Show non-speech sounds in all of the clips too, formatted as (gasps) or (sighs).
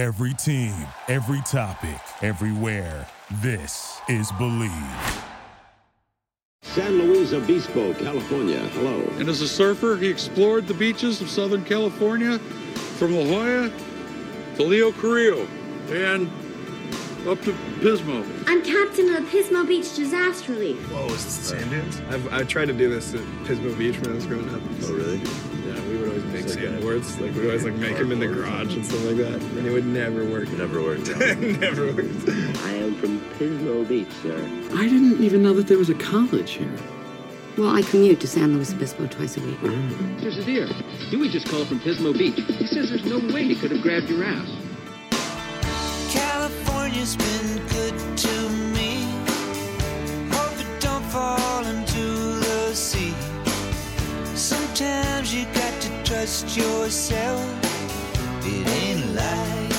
Every team, every topic, everywhere. This is Believe. San Luis Obispo, California. Hello. And as a surfer, he explored the beaches of Southern California from La Jolla to Leo Carrillo and up to Pismo. I'm captain of the Pismo Beach Disaster Relief. Whoa, is this the sand dunes? I've, I tried to do this at Pismo Beach when I was growing up. Oh, really? Like a- sandboards. Like we'd always like make them in the garage and stuff like that, and it would never work. Never worked (laughs) never worked. I am from Pismo Beach, sir. I didn't even know that there was a college here. Well, I commute to San Luis Obispo twice a week. There's a deer. Dewey just called from Pismo Beach. He says there's no way he could have grabbed your ass. California's been good to me. Hope it don't fall into the sea. Sometimes you got to trust yourself. It ain't like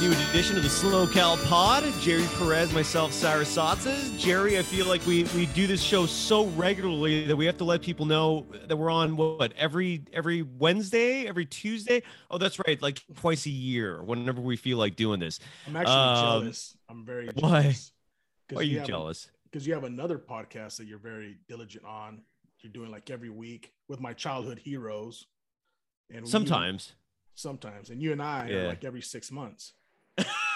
new edition of the SLO Cal Pod. Jerry Perez, myself, Cyrus Saatsaz. Jerry, I feel like we we do this show so regularly that we have to let people know that we're on what every every Wednesday, every Tuesday. Oh, that's right, like twice a year, whenever we feel like doing this. I'm actually Um, jealous. I'm very jealous. Why? Why are you a- jealous? Because you have another podcast that you're very diligent on. You're doing like every week with my childhood heroes. And we- Sometimes. sometimes, and you and I Yeah. are like every six months.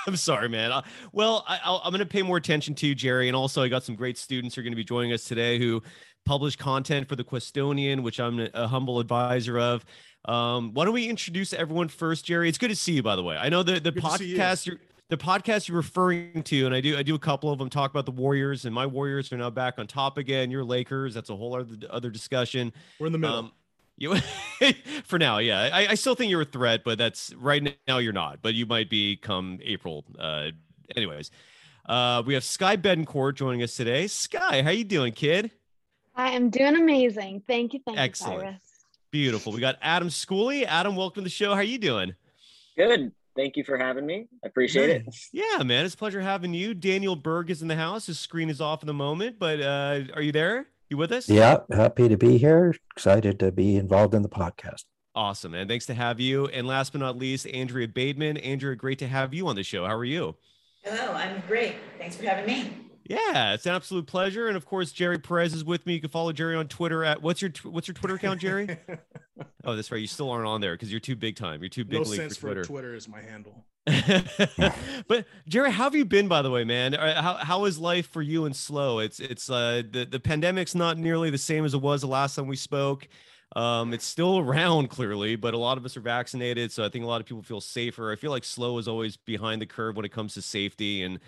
(laughs) I'm sorry, man. Uh, well, I, I'll, I'm going to pay more attention to you, Jerry, and also I got some great students who are going to be joining us today who publish content for the Cuestonian, which I'm a humble advisor of. Um, why don't we introduce everyone first, Jerry? It's good to see you, by the way. I know the the Good podcast you're the podcast you're referring to, and I do I do a couple of them talk about the Warriors, and my Warriors are now back on top again. Your Lakers, that's a whole other other discussion. We're in the middle. Um, you (laughs) for now, yeah. I, I still think you're a threat, but that's right now you're not. But you might be come April. Uh, anyways, uh, we have Sky Bettencourt joining us today. Sky, how you doing, kid? I am doing amazing. Thank you. Thank Excellent. you, Cyrus. Beautiful. We got Adam Schooley. Adam, welcome to the show. How you doing? Good. Thank you for having me. I appreciate it. Yeah, man, it's a pleasure having you. Daniel Berg is in the house. His screen is off in the moment, but uh, are you there? You with us? Yeah, happy to be here. Excited to be involved in the podcast. Awesome, man. Thanks to have you. And last but not least, Andrea Bateman. Andrea, great to have you on the show. How are you? Hello, I'm great. Thanks for having me. Yeah, it's an absolute pleasure. And of course, Jerry Perez is with me. You can follow Jerry on Twitter at what's your what's your Twitter account, Jerry? (laughs) oh, that's right. You still aren't on there because you're too big time. You're too big no league sense for Twitter. for Twitter is my handle. (laughs) but Jerry, how have you been, by the way, man? How how is life for you and SLO? It's it's uh the the pandemic's not nearly the same as it was the last time we spoke. Um, it's still around clearly, but a lot of us are vaccinated, so I think a lot of people feel safer. I feel like SLO is always behind the curve when it comes to safety and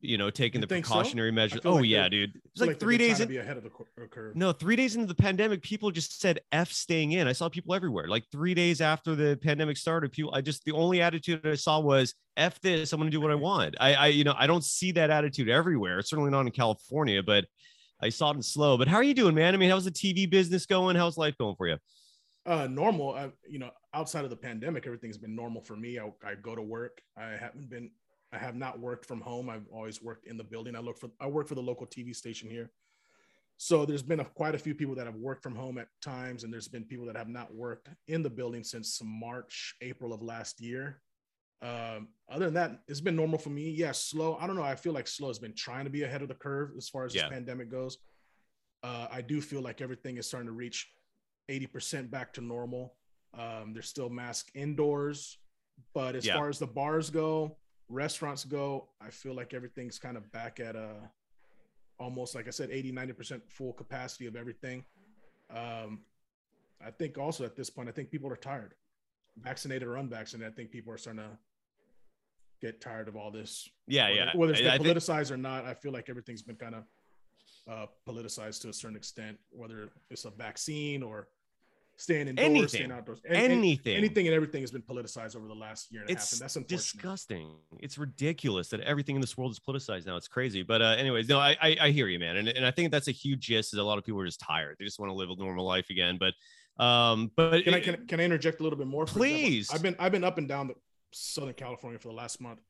you know taking You the think so? precautionary measures. Oh like yeah, dude. It's feel like, three days. In, ahead of the cur- curve. no, three days into the pandemic, people just said "f staying in." I saw people everywhere. Like three days after the pandemic started, people. I just the only attitude I saw was "f this." I'm going to do what I want. I, I, you know, I don't see that attitude everywhere. Certainly not in California, but I saw it in SLO. But how are you doing, man? I mean, how's the TV business going? How's life going for you? uh normal I, you know outside of the pandemic everything's been normal for me I, I go to work i haven't been i have not worked from home. I've always worked in the building. I look for i work for the local tv station here. So there's been a, quite a few people that have worked from home at times and there's been people that have not worked in the building since march april of last year. Um other than that it's been normal for me. Yeah SLO. I don't know. I feel like SLO has been trying to be ahead of the curve as far as Yeah. this pandemic goes. Uh i do feel like everything is starting to reach 80% back to normal. Um, there's still mask indoors, but as Yeah. far as the bars go, restaurants go, I feel like everything's kind of back at a almost like I said, 80, 90% full capacity of everything. Um, I think also at this point, I think people are tired, vaccinated or unvaccinated. I think people are starting to get tired of all this. Yeah, whether, yeah. Whether it's been I- I think- politicized or not, I feel like everything's been kind of uh, politicized to a certain extent, whether it's a vaccine or staying indoors, Anything. staying outdoors, An- an- Anything. anything and everything has been politicized over the last year and a half, It's and that's disgusting. It's ridiculous that everything in this world is politicized now. It's crazy. But uh, anyways, no, I, I I hear you, man, and and I think that's a huge gist. Is a lot of people are just tired. They just want to live a normal life again. But um, but Can I can, can I interject a little bit more? Example, Please. I've been I've been up and down the Southern California for the last month,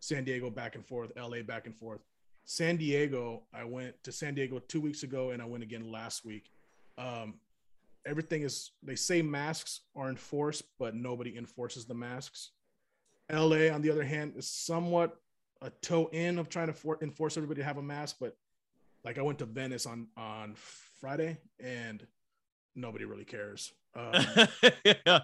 San Diego back and forth, LA back and forth. San Diego, I went to San Diego two weeks ago, and I went again last week. Um, everything is they say masks are enforced, but nobody enforces the masks. LA, on the other hand, is somewhat a toe in of trying to for, enforce everybody to have a mask, but like I went to Venice on on Friday, and nobody really cares. Um, (laughs) yeah.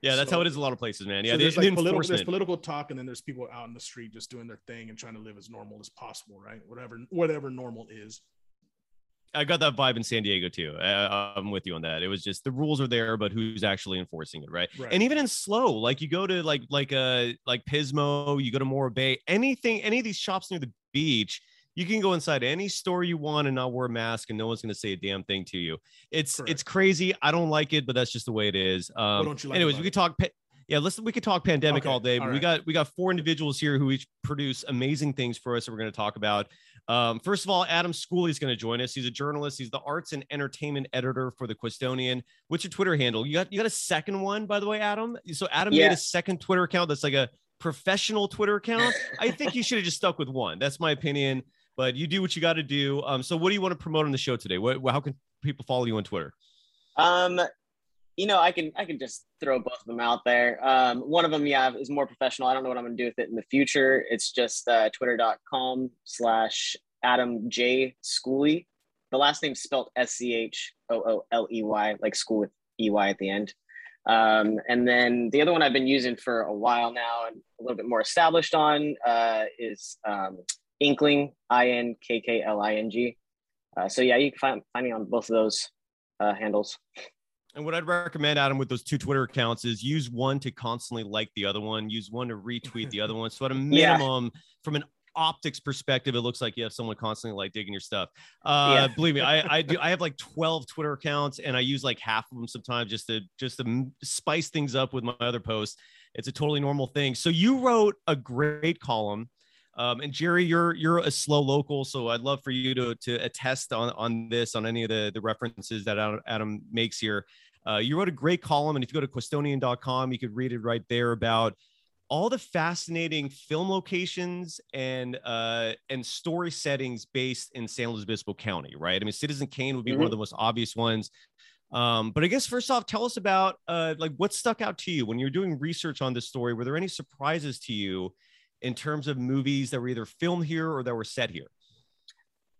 Yeah, that's So- how it is a lot of places, man. Yeah, so the, there's the like political, there's political talk, and then there's people out in the street just doing their thing and trying to live as normal as possible, right? Whatever, whatever normal is. I got that vibe in San Diego too. I, I'm with you on that. It was just the rules are there, but who's actually enforcing it, right? Right. And even in SLO, like you go to like like uh like Pismo, you go to Morro Bay, anything, any of these shops near the beach, you can go inside any store you want and not wear a mask, and no one's gonna say a damn thing to you. It's it's crazy. I don't like it, but that's just the way it is. Um, don't you like anyways, we could talk. Pa- yeah, listen, we could talk pandemic Okay, all day, but all we got we got four individuals here who each produce amazing things for us that we're going to talk about. Um, first of all, Adam Schooley is going to join us. He's a journalist. He's the arts and entertainment editor for the Cuestonian. What's your Twitter handle? You got you got a second one, by the way, Adam. So Adam Yeah. made a second Twitter account that's like a professional Twitter account. I think you should have just stuck with one. That's my opinion. But you do what you got to do. Um, so what do you want to promote on the show today? What, how can people follow you on Twitter? Um, you know, I can I can just throw both of them out there. Um, one of them, yeah, is more professional. I don't know what I'm gonna do with it in the future. It's just uh, twitter.com slash Adam J Schooley. The last name's spelled S C H O O L E Y, like school with E Y at the end. Um, and then the other one I've been using for a while now and a little bit more established on uh, is um, Inkling, I N K K L I N G. Uh, so yeah, you can find, find me on both of those uh, handles. And what I'd recommend, Adam, with those two Twitter accounts is use one to constantly like the other one, use one to retweet the other (laughs) one. So at a Yeah. minimum, from an optics perspective, it looks like you have someone constantly like digging your stuff. Uh, Yeah. Believe me, I, I do. (laughs) I have like 12 Twitter accounts, and I use like half of them sometimes just to just to spice things up with my other posts. It's a totally normal thing. So you wrote a great column. Um, and Jerry, you're you're a slow local, so I'd love for you to to attest on on this on any of the the references that Adam, Adam makes here. Uh, you wrote a great column, and if you go to cuestonian.com, you could read it right there about all the fascinating film locations and uh, and story settings based in San Luis Obispo County, right? I mean, Citizen Kane would be one of Mhm. the most obvious ones. Um, but I guess first off, tell us about uh, like what stuck out to you when you're doing research on this story. Were there any surprises to you in terms of movies that were either filmed here or that were set here?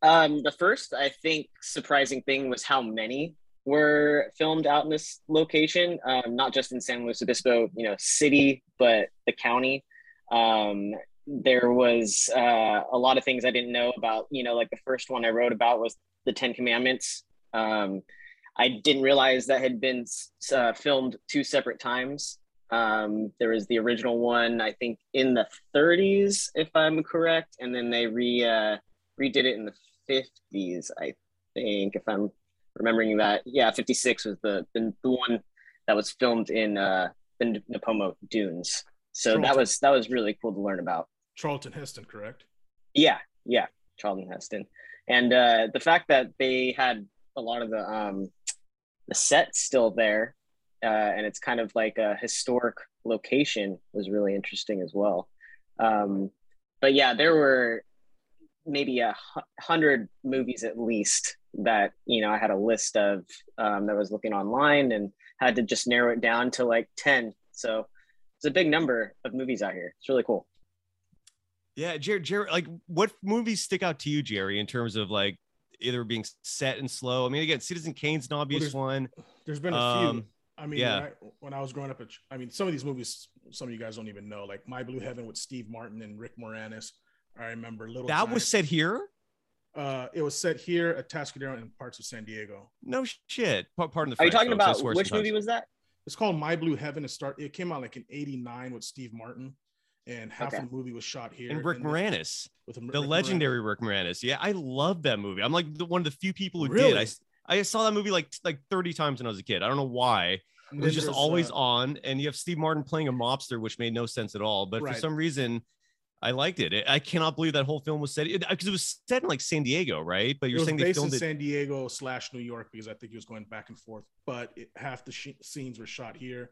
Um, the first, I think, surprising thing was how many were filmed out in this location, um, not just in San Luis Obispo, you know, city, but the county. Um, there was uh, a lot of things I didn't know about. You know, like the first one I wrote about was the Ten Commandments. Um, I didn't realize that had been uh, filmed two separate times. Um, there was the original one, I think, in the 30s, if I'm correct, and then they re uh, redid it in the 50s, I think, if I'm remembering that. Yeah, 56 was the the, the one that was filmed in uh, the Nipomo Dunes. So that was that was really cool to learn about. Charlton Heston, correct? Yeah, yeah, Charlton Heston, and uh, the fact that they had a lot of the um, the sets still there, uh, and it's kind of like a historic location was really interesting as well. Um, but yeah, there were maybe a hundred movies at least that you know I had a list of um, that I was looking online and had to just narrow it down to like ten. So it's a big number of movies out here. It's really cool. Yeah, Jerry, Jerry, like what movies stick out to you, Jerry, in terms of like either being set and SLO? I mean, again, Citizen Kane's an obvious there's- one. There's been a few. I mean, yeah. when, I, when I was growing up, I mean, some of these movies, some of you guys don't even know, like My Blue Heaven with Steve Martin and Rick Moranis. I remember Little. That was Giants. set here. Uh, it was set here at Tascadero and parts of San Diego. No shit. Pa- Pardon the Are you talking folks, about which sometimes. movie was that? It's called My Blue Heaven. It start. It came out like in '89 with Steve Martin, and half Okay. of the movie was shot here. And Rick then- Moranis, with the Rick Moranis. legendary Rick Moranis. Yeah, I love that movie. I'm like the, one of the few people who did. Really? I s- I saw that movie like like 30 times when I was a kid. I don't know why. It was just always uh, on, and you have Steve Martin playing a mobster, which made no sense at all. But Right. for some reason, I liked it. I cannot believe that whole film was set because it, was set in like San Diego, right? But you're was saying they based in filmed it. San Diego slash New York because I think he was going back and forth. But it, half the sh- scenes were shot here.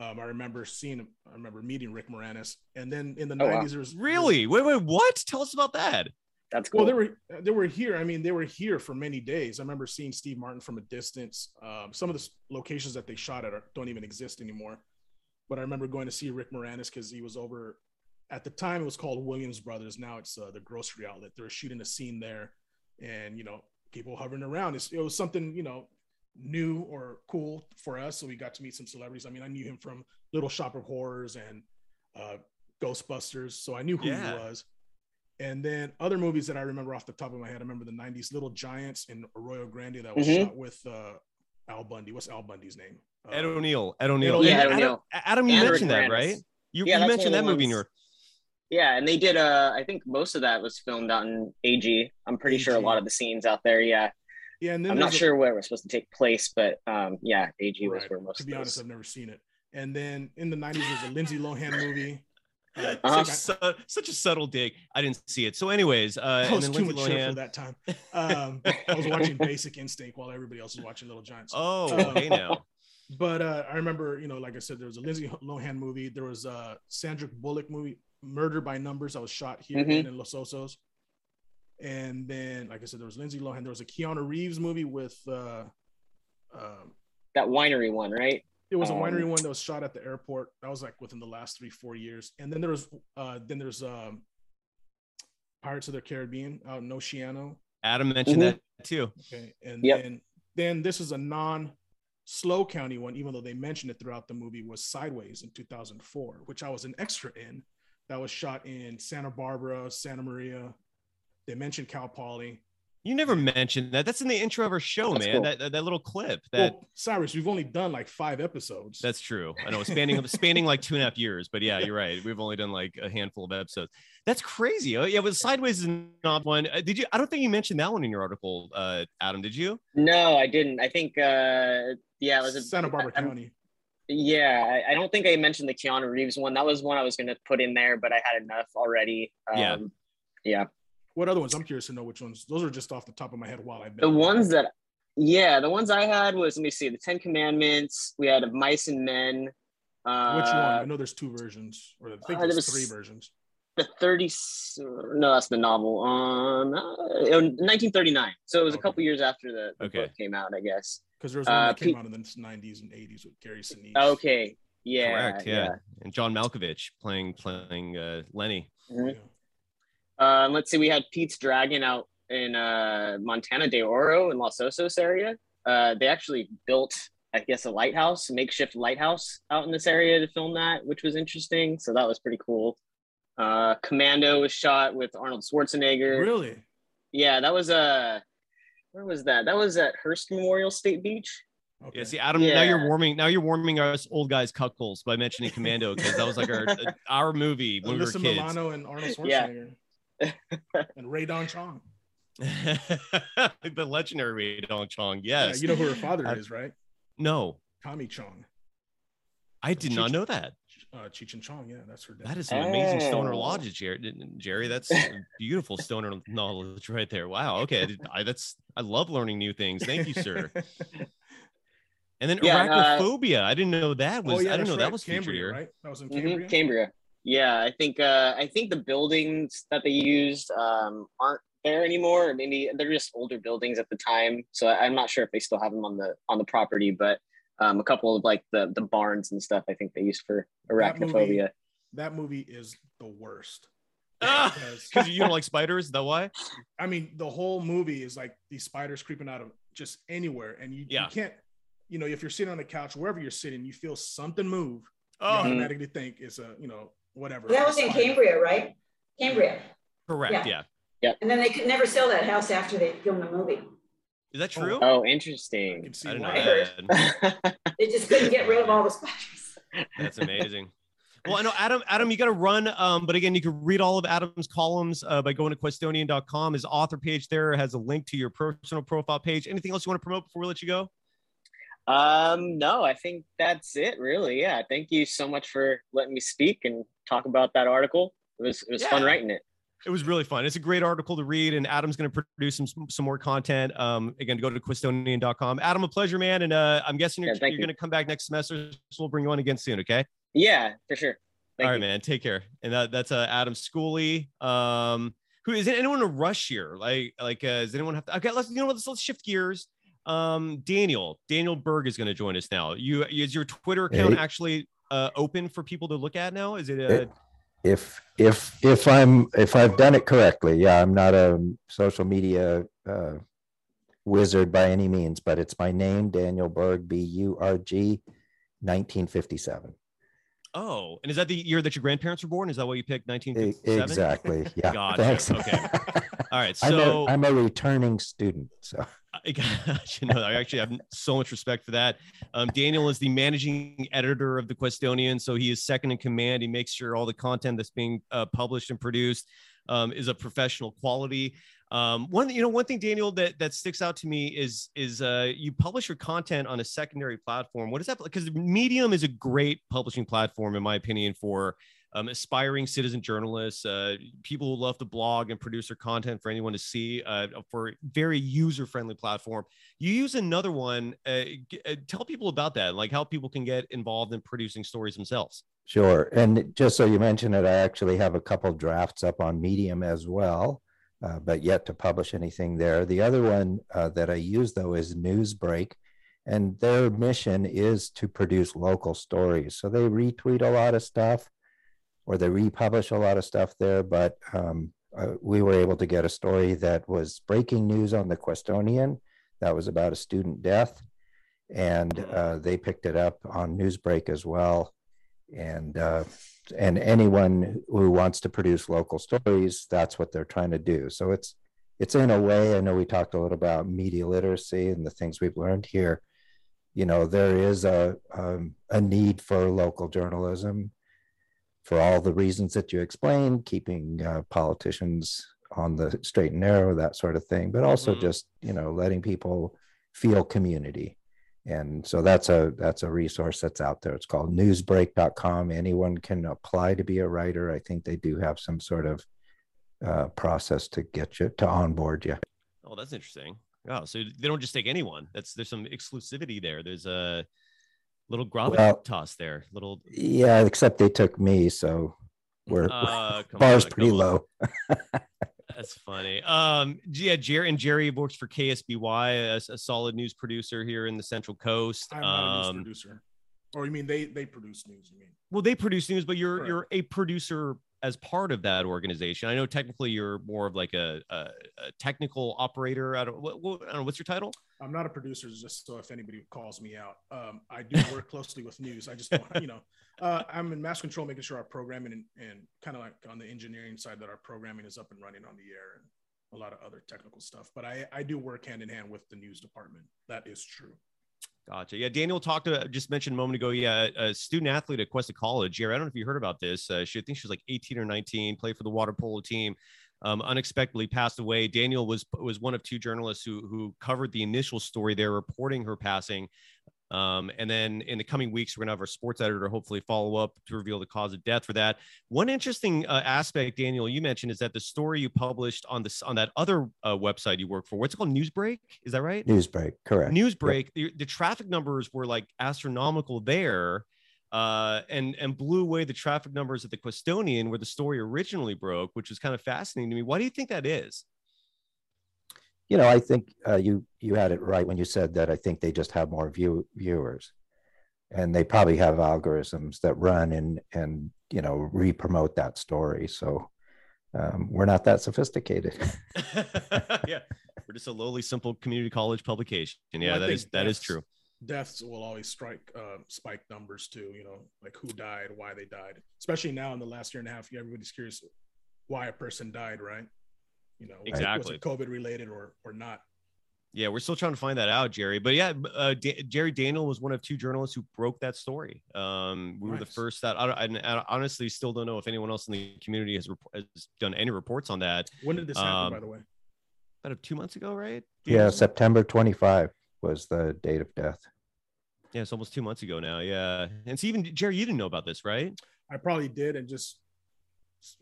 Um, I remember seeing, him- I remember meeting Rick Moranis, and then in the Oh, wow. '90s there was Really? Wait, wait, what? Tell us about that. That's cool. Well, they were they were here. I mean, they were here. I mean, they were here for many days. I remember seeing Steve Martin from a distance. Um, some of the locations that they shot at are, don't even exist anymore. But I remember going to see Rick Moranis because he was over. At the time, it was called Williams Brothers. Now it's uh, the grocery outlet. They were shooting a scene there, and you know, people hovering around. It's, it was something you know new or cool for us. So we got to meet some celebrities. I mean, I knew him from Little Shop of Horrors and uh, Ghostbusters, so I knew who Yeah. he was. And then other movies that I remember off the top of my head, I remember the '90s Little Giants in Arroyo Grande that was Mhm. shot with uh, Al Bundy. What's Al Bundy's name? Uh, Ed O'Neill. Ed O'Neill. O'Neill. Yeah, Ed O'Neill. Adam, you And Rick mentioned that, Moranis. right? You, Yeah, you mentioned that of the movie in your. Yeah, and they did. Uh, I think most of that was filmed out in AG. I'm pretty sure a lot of the scenes out there. Yeah, Yeah, and then I'm not there's a- sure where it was supposed to take place, but um, yeah, AG was where most To of be those. honest, I've never seen it. And then in the '90s, there's a Lindsay Lohan movie. Uh, Uh-huh. it's like Su- such a subtle dig. I didn't see it. So, anyways, uh, I, I and was then too Lindsay mature Lohan. for that time. Um, I was watching Basic Instinct while everybody else was watching Little Giants. Oh, Um, okay now. But uh, I remember, you know, like I said, there was a Lindsay Lohan movie. There was a Sandra Bullock movie, Murder by Numbers, I was shot here Mhm. in Los Osos. And then, like I said, there was Lindsay Lohan. There was a Keanu Reeves movie with. Uh, um, That winery one, right? It was a Um, winery one that was shot at the airport. That was like within the last three, four years. And then there was, uh, then there's um, Pirates of the Caribbean out in Oceano. Adam mentioned Mhm. that too. Okay, and Yep. then then this is a non-SLO county one, even though they mentioned it throughout the movie, was Sideways in 2004, which I was an extra in. That was shot in Santa Barbara, Santa Maria. They mentioned Cal Poly. You never mentioned that. That's in the intro of our show, That's man. cool. That, that that little clip. That Well, Cyrus, we've only done like five episodes. that's true. I know, spanning (laughs) spanning like two and a half years. But yeah, you're right. We've only done like a handful of episodes. That's crazy. Oh yeah, but Sideways is not one. Uh, Did you? I don't think you mentioned that one in your article, uh, Adam. Did you? No, I didn't. I think, uh, yeah, it was a, Santa Barbara I'm- County. Yeah, I, I don't think I mentioned the Keanu Reeves one. That was one I was going to put in there, but I had enough already. Um, Yeah. Yeah. What other ones? I'm curious to know which ones. Those are just off the top of my head while I've been The ones that, yeah, the ones I had was, let me see, the Ten Commandments. We had of Mice and Men. Uh, Which one? I know there's two versions, or I think uh, there's three versions. The 30, no, that's the novel. Um, uh, 1939. So it was a couple years after the, the Okay. book came out, I guess. Because there was one Uh, that came Pete- out in the 90s and 80s with Gary Sinise. Okay. Yeah. Correct. Yeah. And John Malkovich playing playing uh, Lennie. Mhm. Yeah. Uh, let's see, we had Pete's Dragon out in uh, Montana de Oro in Los Osos area. Uh, they actually built, I guess, a lighthouse, a makeshift lighthouse out in this area to film that, which was interesting. So that was pretty cool. Uh, Commando was shot with Arnold Schwarzenegger. Really? Yeah, that was Uh, where was that? That was at Hearst Memorial State Beach. Okay. Yeah. See, Adam. Now you're warming. Now you're warming us old guys cuckols by mentioning Commando because that was like our (laughs) our movie when Alyssa we were kids. Milano and Arnold Schwarzenegger. Yeah. Schwarzenegger. (laughs) and Rae Dawn Chong. (laughs) the legendary Rae Dawn Chong. Yeah, Yes. you know who her father I- is, right? no, Tommy Chong. I did not know that. Uh, Cheech and Chong. Yeah, that's her dad. That is some amazing stoner Oh. logic, Jerry. Jerry, (laughs) that's beautiful stoner knowledge right there. Wow. Okay, I, I- that's I love learning new things. Thank you, sir. And then Yeah, uh. I didn't know that was. oh, yeah, I didn't that's know that right. was featured Cambria, here. right? That was in Cambria. Cambria. Yeah, I think uh, I think the buildings that they used um, aren't there anymore. Or maybe they're just older buildings at the time. So I- I'm not sure if they still have them on the on the property, but um, a couple of like the the barns and stuff. I think they used for That movie- arachnophobia. That movie is the worst. Ah, Because- (laughs) because you don't like spiders. Is that why? I mean, the whole movie is like these spiders creeping out of just anywhere, and you, Yeah. you can't, you know, if you're sitting on the couch, wherever you're sitting, you feel something move, you Oh, automatically think it's a, you know, whatever. That was in. Cambria, right? Cambria. correct. Yeah. Yeah. And then they could never sell that house after they filmed the movie. Is that true? Oh, I interesting. can see I didn't know why. that. (laughs) They just couldn't get rid of all the spiders. That's amazing. Well, I know Adam. Adam, you got to run. Um, but again, you can read all of Adam's columns uh, by going to Cuestonian.com. His author page there has a link to your personal profile page. Anything else you want to promote before we let you go? Um, no, I think that's it. Really, yeah. Thank you so much for letting me speak and talk about that article. It was it was fun writing it. It was really fun. It's a great article to read, and Adam's going to produce some some more content. Um, again, go to Cuestonian.com. Adam, a pleasure, man. And uh, I'm guessing you're, Yeah, you're you. going to come back next semester, so we'll bring you on again soon. Okay. Yeah, for sure. Thank All right, you. man. Take care. And that, that's uh, Adam Schooley, um, who is it anyone to rush here? Like, like, uh, does anyone have to? Okay, let's you know what? Let's, let's shift gears. Um, Daniel, Daniel Berg is going to join us now. You is your Twitter account Hey. actually uh, open for people to look at now? Is it? Uh, If if if I'm if I've done it correctly, yeah, I'm not a social media uh, wizard by any means, but it's my name, Daniel Berg, B U R G, 1957. Oh, and is that the year that your grandparents were born? Is that why you picked 1957? E, Exactly. Yeah. Gotcha. Thanks. Okay. All right. (laughs) I'm So a, I'm a returning student. So I (laughs) you know, I actually have so much respect for that. Um, Daniel is the managing editor of the Cuestonian, so he is second in command. He makes sure all the content that's being uh, published and produced um, is of professional quality. Um, one, you know, one thing, Daniel, that that sticks out to me is is uh, you publish your content on a secondary platform. What is that? Because Medium is a great publishing platform, in my opinion, for um, aspiring citizen journalists, uh, people who love to blog and produce their content for anyone to see, uh, for a very user-friendly platform. You use another one. Uh, uh, tell people about that, like how people can get involved in producing stories themselves. Sure. And just so you mentioned it, I actually have a couple drafts up on Medium as well, uh, but yet to publish anything there. The other one uh, that I use, though, is Newsbreak. And their mission is to produce local stories. So they retweet a lot of stuff or they republish a lot of stuff there. But um, uh, we were able to get a story that was breaking news on the Cuestonian that was about a student death. And uh, they picked it up on Newsbreak as well and uh, and anyone who wants to produce local stories, that's what they're trying to do. So it's it's in a way. I know we talked a little about media literacy and the things we've learned here. You know, there is a um, a need for local journalism for all the reasons that you explained, keeping uh, politicians on the straight and narrow, that sort of thing, but also Mhm. just you know letting people feel community and so that's a that's a resource that's out there it's called newsbreak.com anyone can apply to be a writer i think they do have some sort of uh, process to get you to onboard you Oh, that's interesting. Oh, so they don't just take anyone. That's there's some exclusivity there. There's a little gravitas Well- there. Little yeah except they took me so we're Uh, bar's on, pretty low (laughs) That's funny. Um, yeah, Jerry and Jerry works for KSBY, a, a solid news producer here in the Central Coast. I'm not a news Um, producer. Or you mean they they produce news? You mean? well, they produce news, but you're you're a producer as part of that organization. I know technically you're more of like a, a, a technical operator. I don't, what, what, I don't know. What's your title? I'm not a producer, just so if anybody calls me out. Um, I do work (laughs) closely with news. I just don't, you know, uh, I'm in mass control, making sure our programming and, and kind of like on the engineering side that our programming is up and running on the air and a lot of other technical stuff. But I, I do work hand in hand with the news department. That is true. Gotcha. Yeah, Daniel talked to just mentioned a moment ago. Yeah, a student athlete at Cuesta College. Jerry, I don't know if you heard about this. Uh, she I think she was like 18 or 19, played for the water polo team. Um, unexpectedly passed away. Daniel was was one of two journalists who who covered the initial story there, reporting her passing. Um, and then in the coming weeks, we're gonna have our sports editor hopefully follow up to reveal the cause of death for that. One interesting uh, aspect, Daniel, you mentioned is that the story you published on this on that other uh, website you work for, what's it called, Newsbreak? Is that right? newsbreak correct Newsbreak, the, the traffic numbers were like astronomical there, uh, and and blew away the traffic numbers at the Cuestonian where the story originally broke, which was kind of fascinating to me. Why do you think that is? You know i think uh, you you had it right when you said that i think they just have more view viewers and they probably have algorithms that run and and you know re-promote that story so um, we're not that sophisticated (laughs) yeah, we're just a lowly, simple community college publication. Yeah, Well, I that think is that is true. Deaths will always strike uh, spike numbers too. You know, like who died, why they died. Especially now in the last year and a half, everybody's curious why a person died, right? You know, was it- Exactly. Was it COVID related or or not? Yeah, we're still trying to find that out, Jerry. But yeah, uh, D- Jerry Daniel was one of two journalists who broke that story. Um, we were the first that I, I, I honestly still don't know if anyone else in the community has, rep- has done any reports on that. When did this happen, Um, by the way? About two months ago, right? yeah september 25 was the date of death Yeah, it's almost two months ago now. Yeah, and so even Jerry, you didn't know about this, right? I probably did, and just,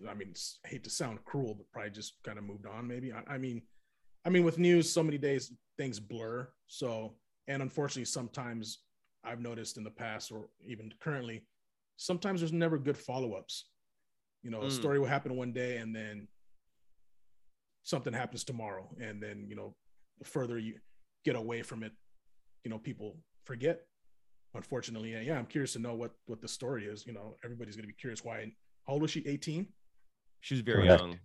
I mean, I hate to sound cruel, but probably just kind of moved on. Maybe. I, I mean, I mean, with news, so many days things blur. So, and unfortunately, sometimes I've noticed in the past, or even currently, sometimes there's never good follow-ups. You know, a Mm. story will happen one day, and then something happens tomorrow, and then you know, the further you get away from it, you know, people forget. Unfortunately, yeah, yeah. I'm curious to know what what the story is. You know, everybody's gonna be curious why. How old was she? 18. She was very Correct. young.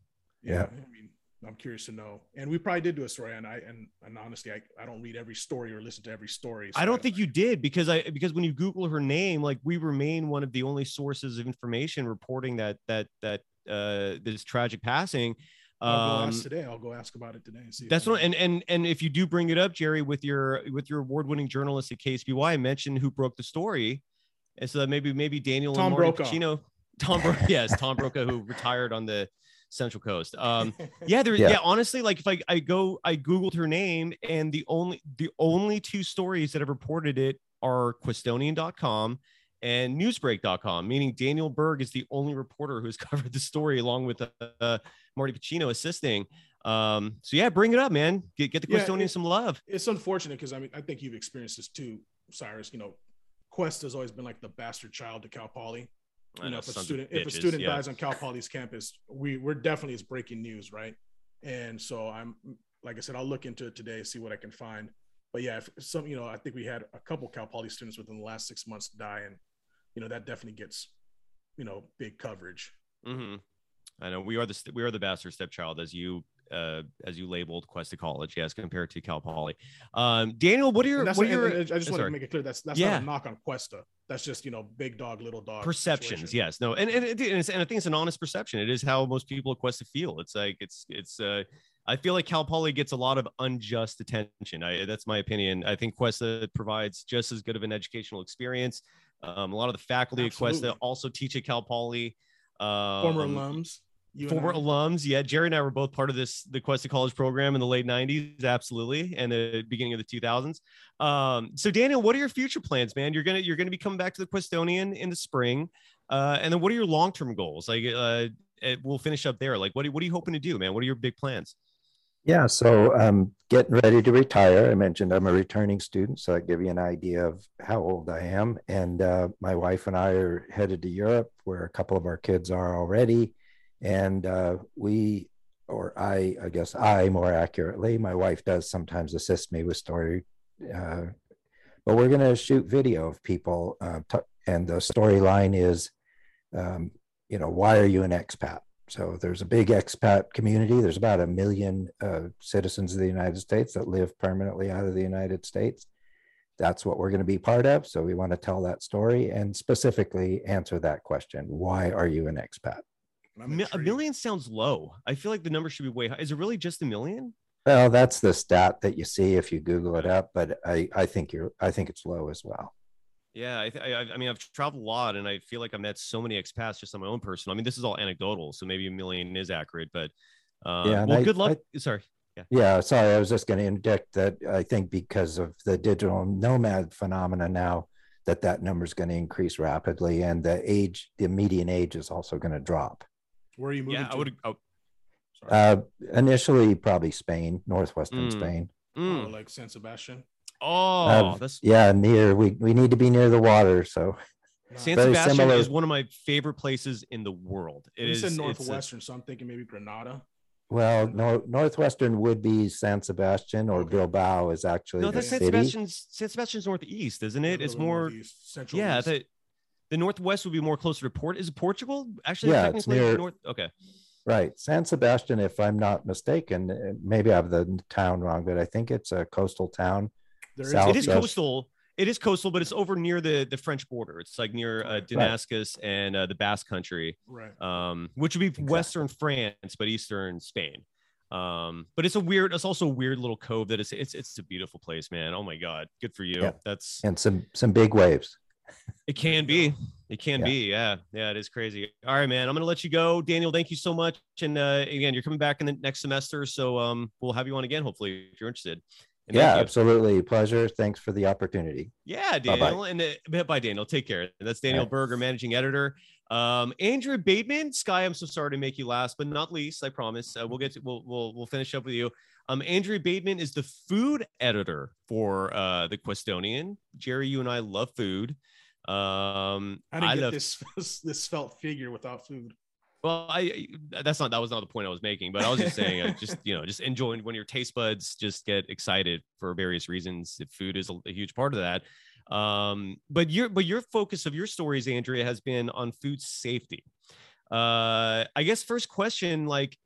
Yeah. I mean, I'm curious to know. And we probably did do a story, and I and, and honestly, I, I don't read every story or listen to every story. I don't think you did because I because when you Google her name, like we remain one of the only sources of information reporting that that that uh this tragic passing. I'll go Um, ask today. I'll go ask about it today and see. That's I- what, and and and if you do bring it up, Jerry, with your with your award-winning journalist at KSBY, mention who broke the story, and so that maybe maybe Daniel Tom and Marty Brokaw. Pacino, Tom, Bro- (laughs) yes, Tom Brokaw, who retired on the Central Coast. Um, (laughs) yeah, there, Yeah. yeah. honestly, like if I I go, I googled her name, and the only the only two stories that have reported it are Cuestonian.com and Newsbreak.com, meaning Daniel Berg is the only reporter who has (laughs) covered the story along with uh, Marty Pacino assisting. Um, so yeah, bring it up, man. Get get the Yeah, Cuestonian it- some love. it's unfortunate because I mean I think you've experienced this too, Cyrus. You know, Quest has always been like the bastard child to Cal Poly. You know, know, if a student if a student yeah. dies on Cal Poly's campus, we we're definitely it's breaking news, right? And so I'm like I said, I'll look into it today, see what I can find. But yeah, if some you know, I think we had a couple Cal Poly students within the last six months die, and you know that definitely gets you know big coverage. hmm I know we are the we are the bastard stepchild as you uh as you labeled Cuesta College, yes, compared to Cal Poly. Um, Daniel, what are your what are your I just want to make it clear that's that's Yeah. not a knock on Cuesta. That's just you know big dog, little dog perceptions situation. yes no and and, it, and, it's, and i think it's an honest perception it is how most people at quest feel it's like it's it's uh i feel like cal poly gets a lot of unjust attention i that's my opinion i think cuesta provides just as good of an educational experience um, a lot of the faculty at cuesta also teach at cal poly um, Former alums. You former alums yeah jerry and i were both part of this the Cuesta college program in the late 90s absolutely and the beginning of the 2000s um so daniel what are your future plans man? You're gonna you're gonna be coming back to the cuestonian in the spring uh and then what are your long-term goals? Like uh it, we'll finish up there. Like what are, what are you hoping to do man? What are your big plans? Yeah, so I'm getting ready to retire. I mentioned I'm a returning student, so I give you an idea of how old I am. And uh, my wife and I are headed to Europe, where a couple of our kids are already. And uh, we, or I, I guess I more accurately, my wife does sometimes assist me with story. Uh, but we're going to shoot video of people. Uh, t- and the storyline is, um, you know, why are you an expat? So there's a big expat community. There's about a million uh, citizens of the United States that live permanently out of the United States. That's what we're going to be part of. So we want to tell that story and specifically answer that question: Why are you an expat? Mi- a million sounds low i feel like the number should be way high is it really just a million Well, that's the stat that you see if you Google it up, but I, I think you're I think it's low as well. Yeah, I, th- I, I mean, I've traveled a lot, and I feel like I've met so many expats just on my own personal. I mean, this is all anecdotal, so maybe a million is accurate, but uh, Yeah, well, I- good luck. I- Sorry, yeah, Yeah, sorry, I was just going to interject that I think because of the digital nomad phenomena now, that that number is going to increase rapidly, and the age, the median age, is also going to drop. Where are you moving yeah, to? I would. Oh, Uh, initially, probably Spain, northwestern Mm. Spain. Oh, mm. like San Sebastian. oh, Uh, that's yeah, near we we need to be near the water, so San very Sebastian similar- is one of my favorite places in the world. It you is said it's a- northwestern, so I'm thinking maybe Granada. well, no, northwestern would be San Sebastian or Bilbao is actually no, the that's San. Sebastian's. San Sebastian's northeast, isn't it? It's more. northeast, central Yeah, east. the the northwest would be more closer to Port. Is it Portugal? Actually, Yeah, it's technically near- north. Okay. Right, San Sebastian, if I'm not mistaken, uh, maybe I have the town wrong, but I think it's a coastal town. There is- south it is of- coastal. It is coastal, but it's over near the the French border. It's like near uh, Damascus and uh, the Basque Country, Right. um, which would be Western France, but Eastern Spain. Um, but it's a weird. It's also a weird little cove that is. It's it's a beautiful place, man. Oh my god, good for you. Yeah. That's and some some big waves. It. Can be. It can Yeah. be. Yeah, yeah. It is crazy. All right, man. I'm gonna let you go, Daniel. Thank you so much. And uh, again, you're coming back in the next semester, so um, we'll have you on again, hopefully, if you're interested. And Yeah, absolutely. Pleasure. Thanks for the opportunity. Yeah, Bye-bye. Daniel. And uh, bye, Daniel. Take care. That's Daniel right. Berger, managing editor. Um, Andrea Bateman, Sky. I'm so sorry to make you last, but not least. I promise. Uh, we'll get to. We'll we'll we'll finish up with you. Um, Andrea Bateman is the food editor for uh the Cuestonian. Jerry, you and I love food. Um, How do you I get love (laughs) this this felt figure without food? Well, I that's not that was not the point I was making, but I was just saying, I just you know, just enjoying when your taste buds just get excited for various reasons. If food is a, a huge part of that, um, but your but your focus of your stories, Andrea, has been on food safety. Uh, I guess first question, like,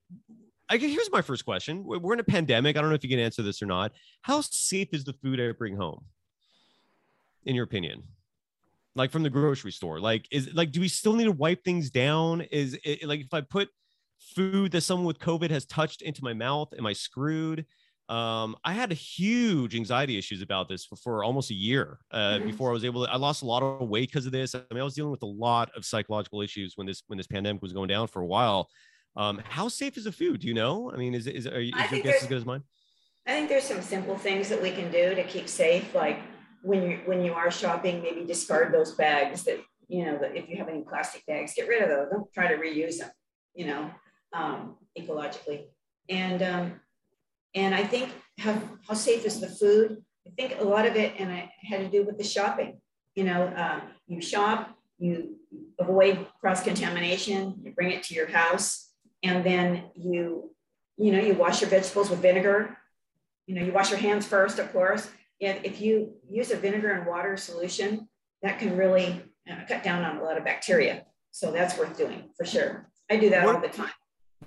I guess here's my first question: We're in a pandemic. I don't know if you can answer this or not. How safe is the food I bring home, in your opinion? Like from the grocery store like is like do we still need to wipe things down? Is it like if i put food that someone with covid has touched into my mouth am i screwed? Um i had a huge anxiety issues about this for, for almost a year uh, mm-hmm. before i was able to i lost a lot of weight because of this. I mean i was dealing with a lot of psychological issues when this when this pandemic was going down for a while. Um how safe is the food? Do you know? I mean is is, are, is your guess as good as mine? I think there's some simple things that we can do to keep safe like when you when you are shopping, maybe discard those bags that you know that if you have any plastic bags, get rid of those. Don't try to reuse them. You know, um, ecologically. And um, and I think how how safe is the food? I think a lot of it, and it had to do with the shopping. You know, uh, you shop, you avoid cross contamination, you bring it to your house, and then you you know you wash your vegetables with vinegar. You know, you wash your hands first, of course, if, if you use a vinegar and water solution, that can really uh, cut down on a lot of bacteria. So that's worth doing for sure. I do that what, all the time.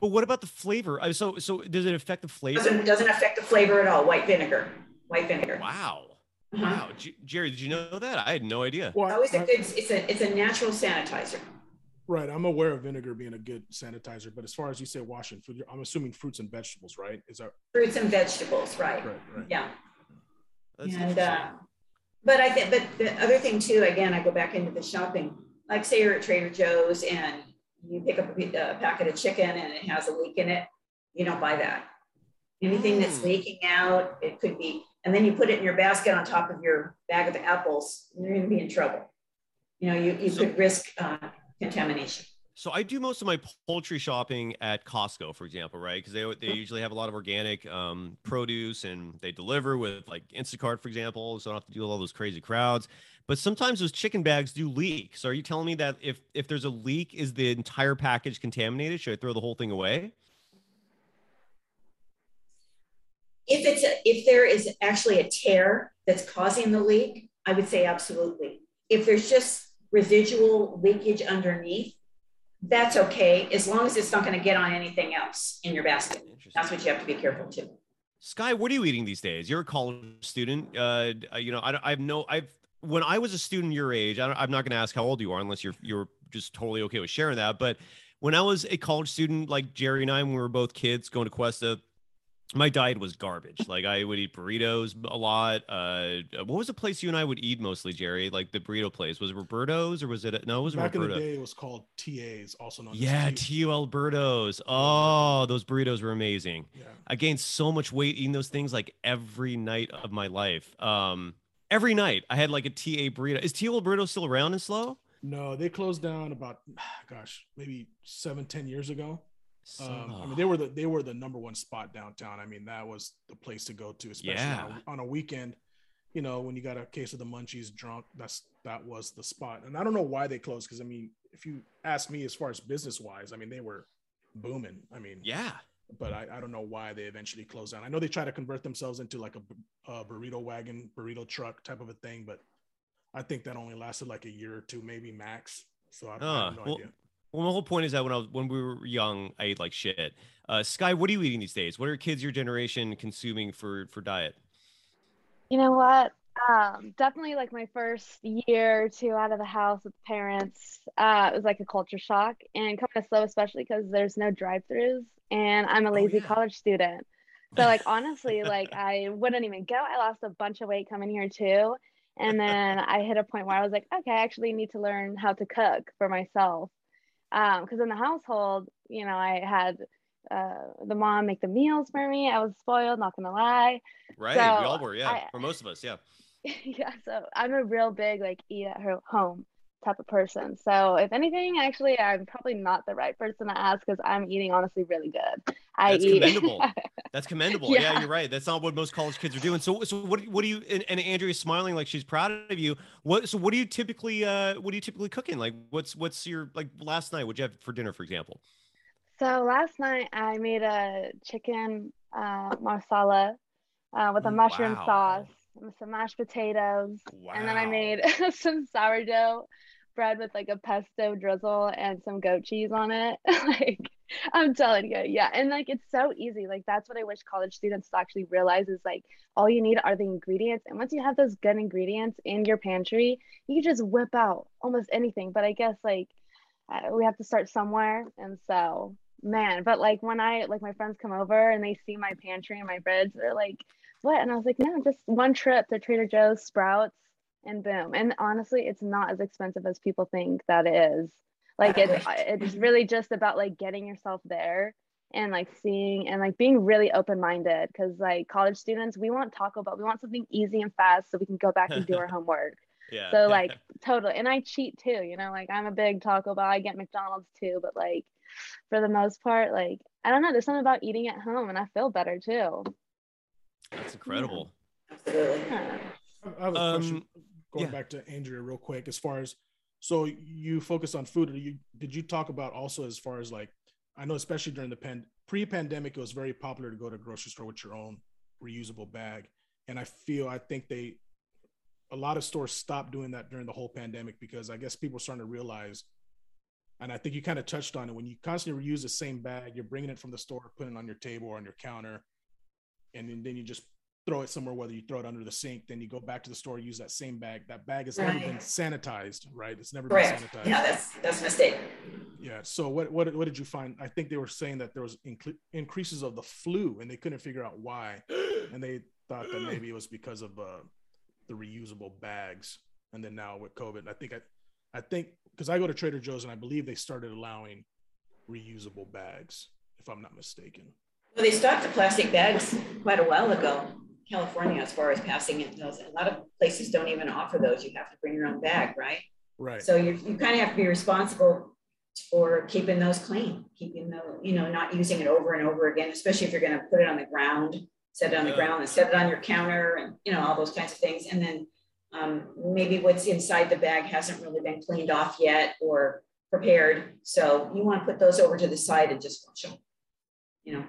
But what about the flavor? So, so does it affect the flavor? Doesn't, doesn't affect the flavor at all. White vinegar, white vinegar. Wow. Uh-huh. Wow, G- Jerry, did you know that? I had no idea. Well, it's a good. It's a it's a natural sanitizer. Right, I'm aware of vinegar being a good sanitizer, but as far as you say washing food, I'm assuming fruits and vegetables, right? Is that fruits and vegetables, right? Right, right. Yeah. That's and uh, but I think, but the other thing too, again, I go back into the shopping. Like say you're at Trader Joe's and you pick up a, a packet of chicken and it has a leak in it, you don't buy that. Anything that's hmm. leaking out, it could be, and then you put it in your basket on top of your bag of apples, you're going to be in trouble. You know, you, you so, could risk uh, contamination. So I do most of my poultry shopping at Costco, for example, right? Because they they usually have a lot of organic um, produce and they deliver with like Instacart, for example, so I don't have to deal with all those crazy crowds. But sometimes those chicken bags do leak. So are you telling me that if if there's a leak, is the entire package contaminated? Should I throw the whole thing away? If it's a, if there is actually a tear that's causing the leak, I would say absolutely. If there's just residual leakage underneath, that's okay as long as it's not going to get on anything else in your basket. That's what you have to be careful too. Sky, what are you eating these days? You're a college student. Uh, you know, I, I have no, I've, when I was a student your age, I am not going to ask how old you are unless you're, you're just totally okay with sharing that. But when I was a college student, like Jerry and I, when we were both kids going to Cuesta, my diet was garbage. Like I would eat burritos a lot. Uh, what was the place you and I would eat mostly, Jerry? Like the burrito place was it Roberto's or was it? No, it was back Roberto. in the day. It was called TA's, also known. Yeah, Tio Alberto's. Oh, those burritos were amazing. Yeah. I gained so much weight eating those things like every night of my life. Um, every night I had like a TA burrito. Is Tio Alberto still around in SLO? No, they closed down about, (sighs) gosh, maybe seven, ten years ago. Um, I mean, they were the they were the number one spot downtown. I mean, that was the place to go to, especially yeah. on, a, on, a, weekend. You know, when you got a case of the munchies, drunk. That's that was the spot. And I don't know why they closed because I mean, if you ask me, as far as business wise, I mean, they were booming. I mean, yeah. But I, I don't know why they eventually closed down. I know they try to convert themselves into like a, a burrito wagon, burrito truck type of a thing, but I think that only lasted like a year or two, maybe max. So I, uh, I have no well, idea. Well, my whole point is that when I was when we were young, I ate like shit. Uh, Sky, what are you eating these days? What are kids your generation consuming for for diet? You know what? Um, definitely like my first year or two out of the house with parents, uh, it was like a culture shock and coming to SLO, especially because there's no drive-throughs and I'm a oh, lazy oh, yeah. college student. So like honestly, like I wouldn't even go. I lost a bunch of weight coming here too. And then I hit a point where I was like, okay, I actually need to learn how to cook for myself because um, in the household, you know, I had uh, the mom make the meals for me. I was spoiled, not gonna lie. Right, so we all were, yeah, I, for most of us, yeah. (laughs) yeah, so I'm a real big like eat at her home type of person. So if anything, actually, I'm probably not the right person to ask because I'm eating honestly really good. I That's eat. commendable. (laughs) That's commendable. Yeah. Yeah. you're right. That's not what most college kids are doing. So, so what, what do you, and, and Andrea's smiling like she's proud of you. What, so what do you typically, uh, what do you typically cooking? Like what's, what's your, like last night, what'd you have for dinner, for example? So last night I made a chicken uh, marsala uh, with a mushroom wow. sauce, some mashed potatoes, and then I made (laughs) some sourdough bread with like a pesto drizzle and some goat cheese on it. (laughs) like I'm telling you, yeah, and like it's so easy. Like that's what I wish college students to actually realize is like all you need are the ingredients, and once you have those good ingredients in your pantry, you can just whip out almost anything. But I guess like we have to start somewhere and so man but like when i like my friends come over and they see my pantry and my fridge they're like what and i was like no just one trip to trader joe's sprouts and boom and honestly it's not as expensive as people think that is like it's (laughs) it's really just about like getting yourself there and like seeing and like being really open-minded because like college students we want taco bell we want something easy and fast so we can go back and do our (laughs) homework Yeah. so like (laughs) totally, and I cheat too. You know, like I'm a big Taco Bell. I get McDonald's too, but like for the most part, like I don't know. There's something about eating at home, and I feel better too. That's incredible. Yeah. I have a question Um, going yeah. back to Andrea real quick. As far as so you focus on food, or you did you talk about also as far as like I know especially during the pan pre-pandemic it was very popular to go to a grocery store with your own reusable bag, and I feel I think they a lot of stores stopped doing that during the whole pandemic because I guess people are starting to realize. And I think you kind of touched on it when you constantly reuse the same bag, you're bringing it from the store, putting it on your table or on your counter, and then, then you just throw it somewhere, whether you throw it under the sink, then you go back to the store, use that same bag. That bag has never been sanitized, right? It's never Correct. been sanitized. Yeah, that's that's a mistake. Yeah. So what what what did you find? I think they were saying that there was incre- increases of the flu, and they couldn't figure out why, (gasps) and they thought that maybe it was because of uh, the reusable bags. And then now with COVID, I think I, I think because I go to Trader Joe's and I believe they started allowing reusable bags, if I'm not mistaken. Well, they stopped the plastic bags quite a while ago. California, as far as passing it, those a lot of places don't even offer those. You have to bring your own bag, right? Right. So you you kind of have to be responsible for keeping those clean, keeping the you know not using it over and over again, especially if you're going to put it on the ground, set it on the Yeah. ground, and set it on your counter, and you know all those kinds of things. And then um, maybe what's inside the bag hasn't really been cleaned off yet or prepared. So you want to put those over to the side and just wash them. You know.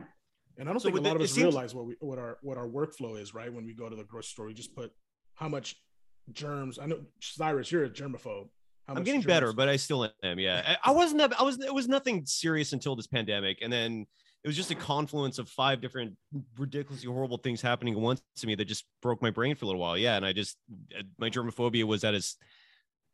And I don't So think a lot the- of us seems- realize what we what our what our workflow is, right? When we go to the grocery store, we just put how much germs. I know Cyrus, you're a germaphobe. How I'm getting germs- better, but I still am. Yeah, I, I wasn't. that- I was. It was nothing serious until this pandemic, and then it was just a confluence of five different ridiculously horrible things happening at once to me that just broke my brain for a little while. Yeah, and I just uh, my germophobia was at its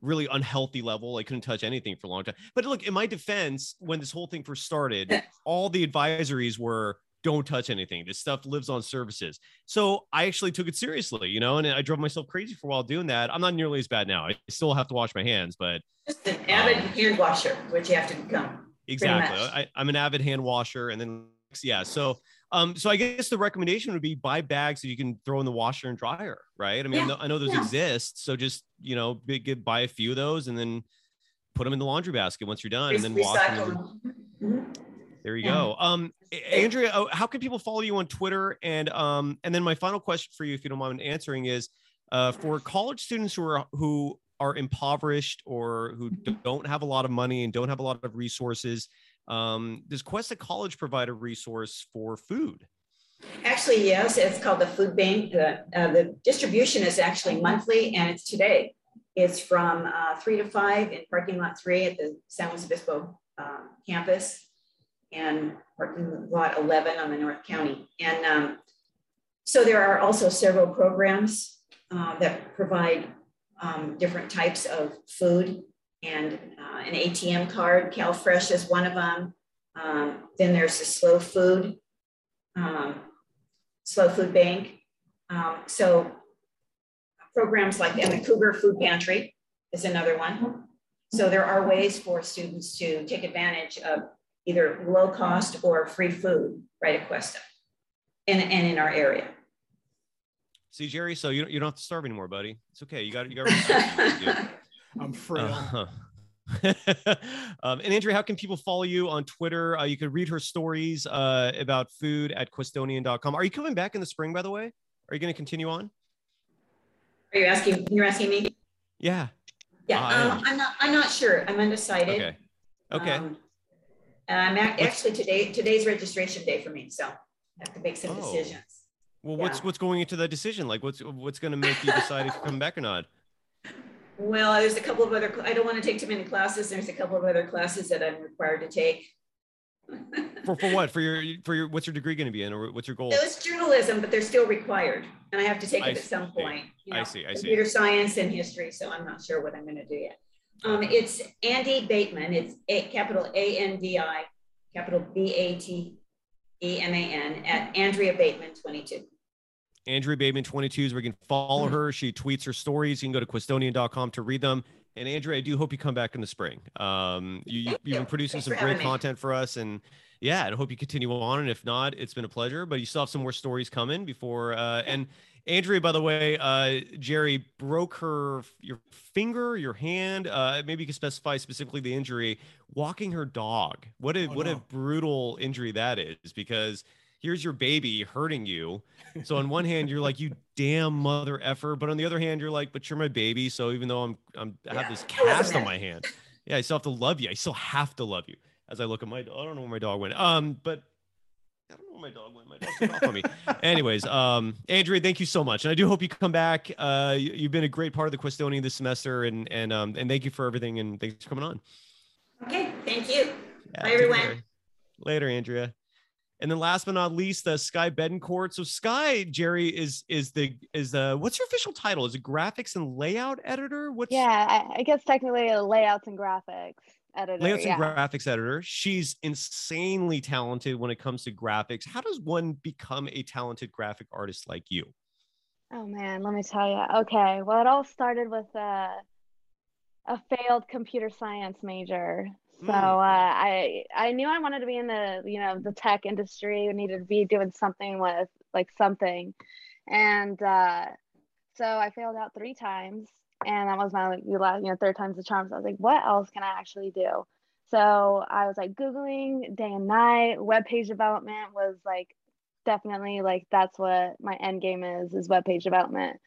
really unhealthy level. I couldn't touch anything for a long time. But look, in my defense, when this whole thing first started, (laughs) all the advisories were don't touch anything. This stuff lives on surfaces. So I actually took it seriously, you know, and I drove myself crazy for a while doing that. I'm not nearly as bad now. I still have to wash my hands, but Just an avid hand washer, which you have to become. exactly. I, i'm an avid hand washer and then yeah so um so i guess the recommendation would be buy bags that you can throw in the washer and dryer right i mean I Yeah, know- i know those yeah. exist so just you know get, buy a few of those and then put them in the laundry basket once you're done and then wash them them. Mhm. There you Yeah. go um andrea oh, how can people follow you on twitter and um and then my final question for you if you don't mind answering is uh for college students who are who are impoverished or who don't have a lot of money and don't have a lot of resources um does Cuesta College provide a resource for food Actually, yes, it's called the food bank. The, uh, the distribution is actually monthly and it's today. It's from uh, three to five in parking lot three at the San Luis Obispo uh, campus and parking lot 11 on the North County. And um, so there are also several programs uh, that provide um, different types of food and uh, an ATM card. CalFresh is one of them. Um, then there's the slow food um, SLO Food Bank. Um, so programs like and the Cougar Food Pantry is another one. So there are ways for students to take advantage of either low cost or free food right at Cuesta and, and in our area. see jerry so you don't, you don't have to starve anymore buddy it's okay you got you got. (laughs) I'm frail. Uh-huh. (laughs) um, and Andrea, how can people follow you on Twitter? Uh, you can read her stories uh, about food at cuestonian.com. Are you coming back in the spring, by the way? Are you going to continue on? Are you asking? You're asking me? Yeah. Yeah. I Um, I'm not. I'm not sure. I'm undecided. Okay. Okay. Um, and I'm ac- actually today. Today's registration day for me, so I have to make some Oh. decisions. well, what's yeah. what's going into that decision? Like, what's what's going to make you decide if you come back or not? Well, there's a couple of other. I don't want to take too many classes. There's a couple of other classes that I'm required to take. (laughs) For for what? For your for your what's your degree going to be in, or what's your goal? It's journalism, but they're still required, and I have to take I it at some point. you I see, I see. Computer science and history, so I'm not sure what I'm going to do yet. Um, it's Andy Bateman. It's a capital A N D I, capital B A T E M A N at Andrea Bateman 22. Andrea Bateman 22 is where you can follow her. She tweets her stories. You can go to cuestonian.com to read them. And Andrea, I do hope you come back in the spring. Um, you, you, you've been producing Thanks some great content for us. And yeah, I hope you continue on. And if not, it's been a pleasure. But you still have some more stories coming before. Uh, and Andrea, by the way, uh, Jerry broke her your finger, your hand. Uh, maybe you can specify specifically the injury. Walking her dog. What a Oh, what a brutal injury that is. Because here's your baby hurting you. (laughs) So on one hand, you're like, you damn mother effer, but on the other hand, you're like, but you're my baby. So even though I'm I'm I have this cast on my hand, yeah, I still have to love you. I still have to love you. As I look at my, I don't know where my dog went. Um, but I don't know where my dog went. My dog took off on me. (laughs) Anyways, um, Andrea, thank you so much, and I do hope you come back. Uh, you, you've been a great part of the Cuestonian this semester, and and um, and thank you for everything, and thanks for coming on. Okay, thank you. Yeah, Bye, everyone. care. Later, Andrea. And then last but not least, uh, Sky Bettencourt. So Sky Jerry is is the is the what's your official title? Is it graphics and layout editor? What's Yeah, I, I guess technically layouts and graphics editor. yeah. and graphics editor? She's insanely talented when it comes to graphics. How does one become a talented graphic artist like you? Oh man, let me tell you. Okay, well, it all started with a a failed computer science major. So Mm. uh, I I knew I wanted to be in the you know the tech industry. I needed to be doing something with like something, and uh, so I failed out three times, and that was my like you know third time's the charm. So I was like, what else can I actually do? So I was like googling day and night. Web page development was like definitely like that's what my end game is is web page development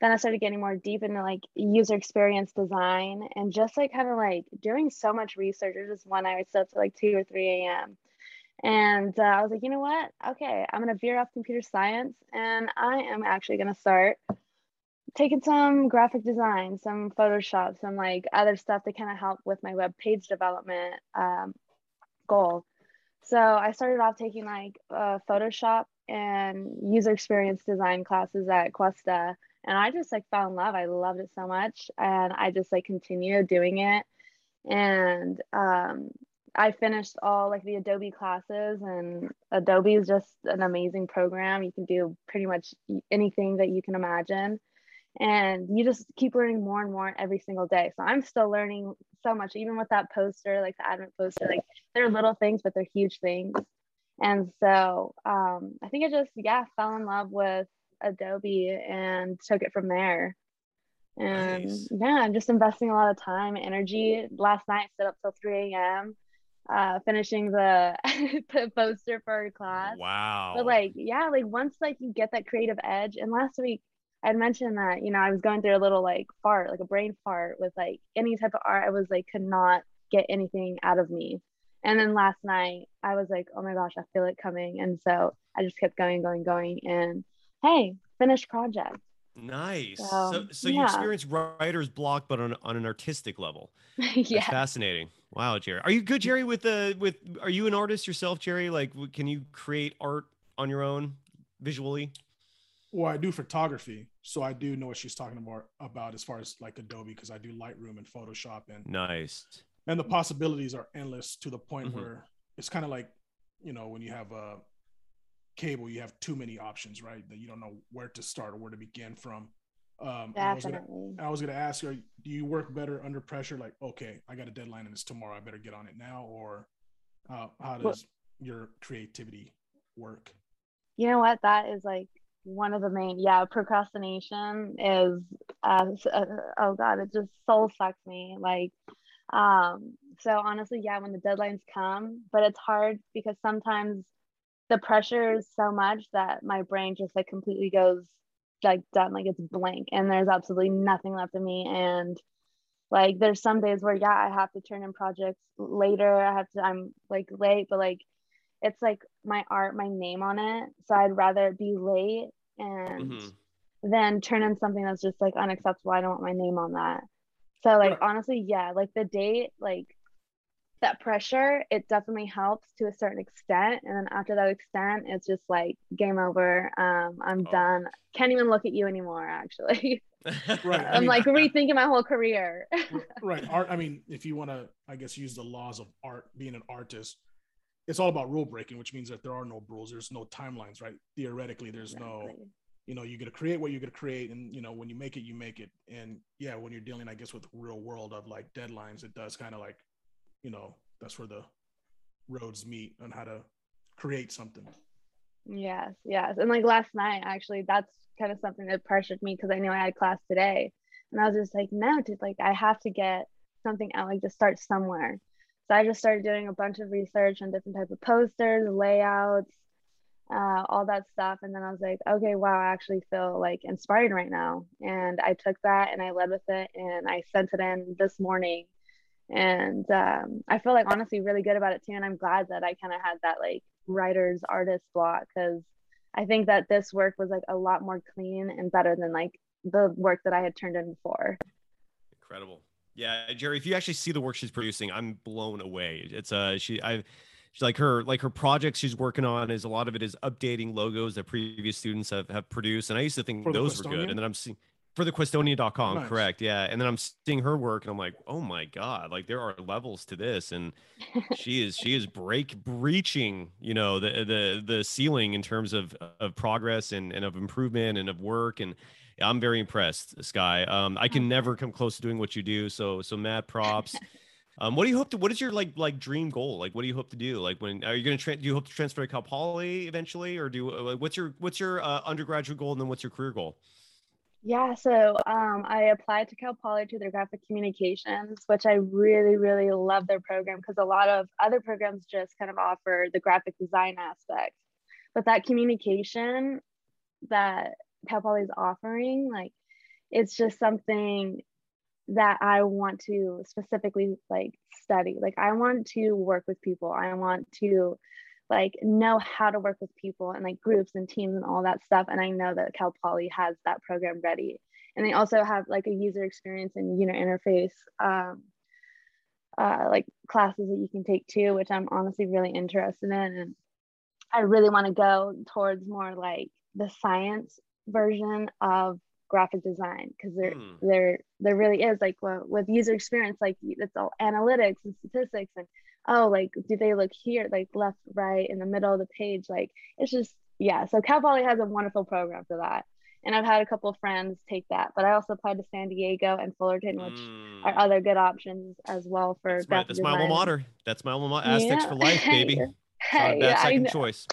then i started getting more deep into like user experience design and just like kind of like doing so much research it just one i would up to like 2 or 3 a.m and uh, i was like you know what okay i'm going to veer off computer science and i am actually going to start taking some graphic design some photoshop some like other stuff to kind of help with my web page development um, goal so I started off taking like uh, Photoshop and user experience design classes at Cuesta, and I just like fell in love. I loved it so much, and I just like continued doing it. And um, I finished all like the Adobe classes, and Adobe is just an amazing program. You can do pretty much anything that you can imagine and you just keep learning more and more every single day. So I'm still learning so much, even with that poster, like the advent poster, like they're little things, but they're huge things. And so um, I think I just, yeah, fell in love with Adobe and took it from there. And Nice. yeah, I'm just investing a lot of time, energy. Last night, I stayed up till 3 a.m. Uh, finishing the, (laughs) the poster for our class. Wow. But like, yeah, like once like you get that creative edge, and last week I'd mentioned that, you know, I was going through a little like fart, like a brain fart with like any type of art. I was like, could not get anything out of me. And then last night I was like, oh my gosh, I feel it coming. And so I just kept going, going, going. And hey, finished project. Nice. So, So, so you yeah. experience writer's block, but on, on an artistic level. (laughs) That's yeah. fascinating. Wow, Jerry. Are you good, Jerry? With the with, are you an artist yourself, Jerry? Like, can you create art on your own visually? Well, I do photography, so I do know what she's talking about about as far as like Adobe because I do Lightroom and Photoshop and Nice. and the possibilities are endless to the point Mhm. where it's kind of like you know when you have a cable you have too many options right that you don't know where to start or where to begin from um I was gonna Definitely. I was gonna ask her do you work better under pressure like okay I got a deadline and it's tomorrow I better get on it now or uh, how Well- does your creativity work You know what? That is like one of the main yeah procrastination is uh, uh, oh god it just soul sucks me like um so honestly yeah when the deadlines come but it's hard because sometimes the pressure is so much that my brain just like completely goes like done like it's blank and there's absolutely nothing left of me. And like there's some days where yeah i have to turn in projects later. I have to i'm like late but like it's like my art my name on it. So i'd rather be late and mm-hmm. then turn in something that's just like unacceptable. I don't want my name on that. So like right. honestly yeah like the date like that pressure it definitely helps to a certain extent. And then after that extent it's just like game over. Um i'm oh. done. Can't even look at you anymore actually. (laughs) (laughs) Right. I'm mean, like rethinking my whole career. Right. (laughs) Art i mean if you want to i guess use the laws of art being an artist it's all about rule breaking which means that there are no rules there's no timelines right? Theoretically there's exactly. no you know you're to create what you're to create and you know when you make it you make it. And yeah when you're dealing i guess with real world of like deadlines it does kind of like you know that's where the roads meet on how to create something. Yes yes. And like last night actually that's kind of something that pressured me because i knew i had class today. And i was just like no dude like i have to get something out like just start somewhere so i just started doing a bunch of research on different type of posters layouts uh, all that stuff. And then i was like okay wow i actually feel like inspired right now. And i took that and i led with it and i sent it in this morning. And um, i feel like honestly really good about it too. And i'm glad that i kind of had that like writer's artist block because i think that this work was like a lot more clean and better than like the work that i had turned in before. Incredible yeah jerry if you actually see the work she's producing i'm blown away it's uh she i she's like her like her projects she's working on is a lot of it is updating logos that previous students have, have produced and i used to think those were good and then i'm seeing for the Cuestonian.com, nice. correct. Yeah. And then I'm seeing her work and I'm like, oh my God, like there are levels to this. And she is she is break breaching, you know, the the the ceiling in terms of of progress and, and of improvement and of work. And I'm very impressed, Sky. Um, I can never come close to doing what you do. So so mad props. Um, what do you hope to? What is your like like dream goal? Like, what do you hope to do? Like, when are you going to? Tra- do you hope to transfer to Cal Poly eventually, or do uh, what's your what's your uh, undergraduate goal, and then what's your career goal? Yeah, so um, I applied to Cal Poly to their graphic communications, which I really, really love their program because a lot of other programs just kind of offer the graphic design aspect. But that communication that Cal Poly is offering, like, it's just something that I want to specifically like study. Like, I want to work with people. I want to like know how to work with people and like groups and teams and all that stuff. And I know that Cal Poly has that program ready. And they also have like a user experience and user interface um, uh, like classes that you can take too, which I'm honestly really interested in. And I really want to go towards more like the science version of graphic design because there mm. there there really is like well, with user experience like it's all analytics and statistics and oh, like, do they look here, like left, right, in the middle of the page? Like, it's just, yeah. So Cal Poly has a wonderful program for that. And I've had a couple of friends take that, but I also applied to San Diego and Fullerton, which mm. are other good options as well for that's my, that's my alma mater. That's my alma mater. Aztecs yeah. for life, baby. (laughs) hey, bad second choice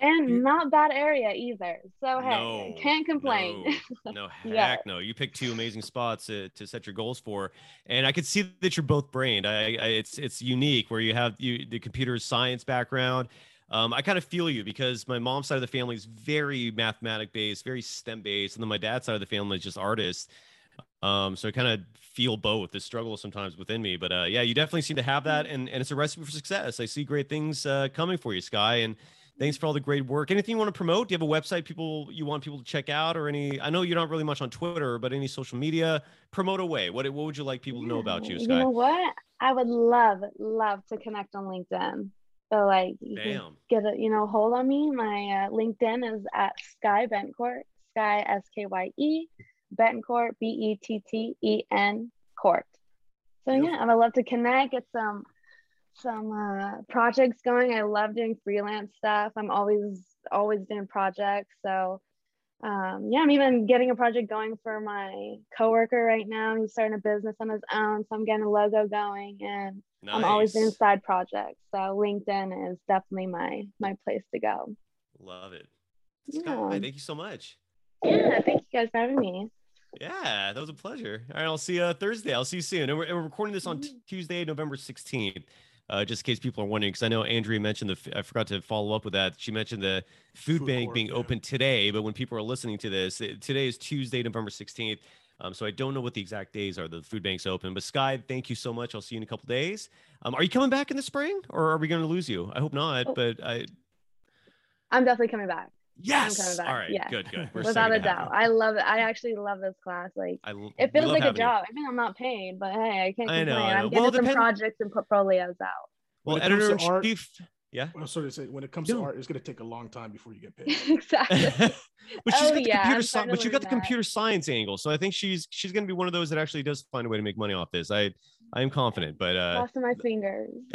and not bad area either. So hey, no, can't complain. No, (laughs) no heck yeah. no. You picked two amazing spots to, to set your goals for, and I could see that you're both brained. I, I it's it's unique where you have you the computer science background. Um, I kind of feel you because my mom's side of the family is very mathematic based, very STEM based, and then my dad's side of the family is just artists. Um, so I kind of feel both the struggle sometimes within me, but uh, yeah, you definitely seem to have that, and, and it's a recipe for success. I see great things uh, coming for you, Sky, and Thanks for all the great work. Anything you want to promote? Do you have a website people you want people to check out or any I know you're not really much on Twitter, but any social media, promote away. What what would you like people to know about you, Sky? You know what? I would love, love to connect on LinkedIn. So like you Damn. get a you know hold on me. My uh, LinkedIn is at Sky Bettencourt, Sky S K Y E, Bettencourt B E T T E N Court. So yeah, I would love to connect, get some some uh, projects going. I love doing freelance stuff. I'm always always doing projects. So um, yeah, I'm even getting a project going for my coworker right now. He's starting a business on his own, so I'm getting a logo going, and nice. I'm always doing side projects. So LinkedIn is definitely my my place to go. Love it. Sky, thank you so much. Yeah, thank you guys for having me. Yeah, that was a pleasure. All right, I'll see you Thursday. I'll see you soon. And we're, and we're recording this on t- Tuesday, November 16th. Uh, just in case people are wondering, because I know Andrea mentioned the. f- I forgot to follow up with that. She mentioned the food, Food bank court, being yeah. open today, but when people are listening to this, it- today is Tuesday, November 16th. Um, so I don't know what the exact days are. The food bank's open. But Sky, thank you so much. I'll see you in a couple days. Um, are you coming back in the spring, or are we going to lose you? I hope not. Oh. But I I'm definitely coming back. Yes. I'm coming. All right, yeah. good, good. We're Without a excited to have doubt. I love it. I actually love this class. Like I l- it feels like a having you. job. I mean, I'm not paid, but hey, I can't I complain. know, I know. I'm getting Well, some depend- projects and portfolios out. Well, When it comes editor in art- chief. Yeah. I'm sorry to say, when it comes No. to art, it's going to take a long time before you get (laughs) paid. exactly. (laughs) but she's Oh, got the yeah, computer science. But to you got the that. computer science angle, so I think she's she's going to be one of those that actually does find a way to make money off this. I I am confident. But uh, Crossing my fingers. (laughs)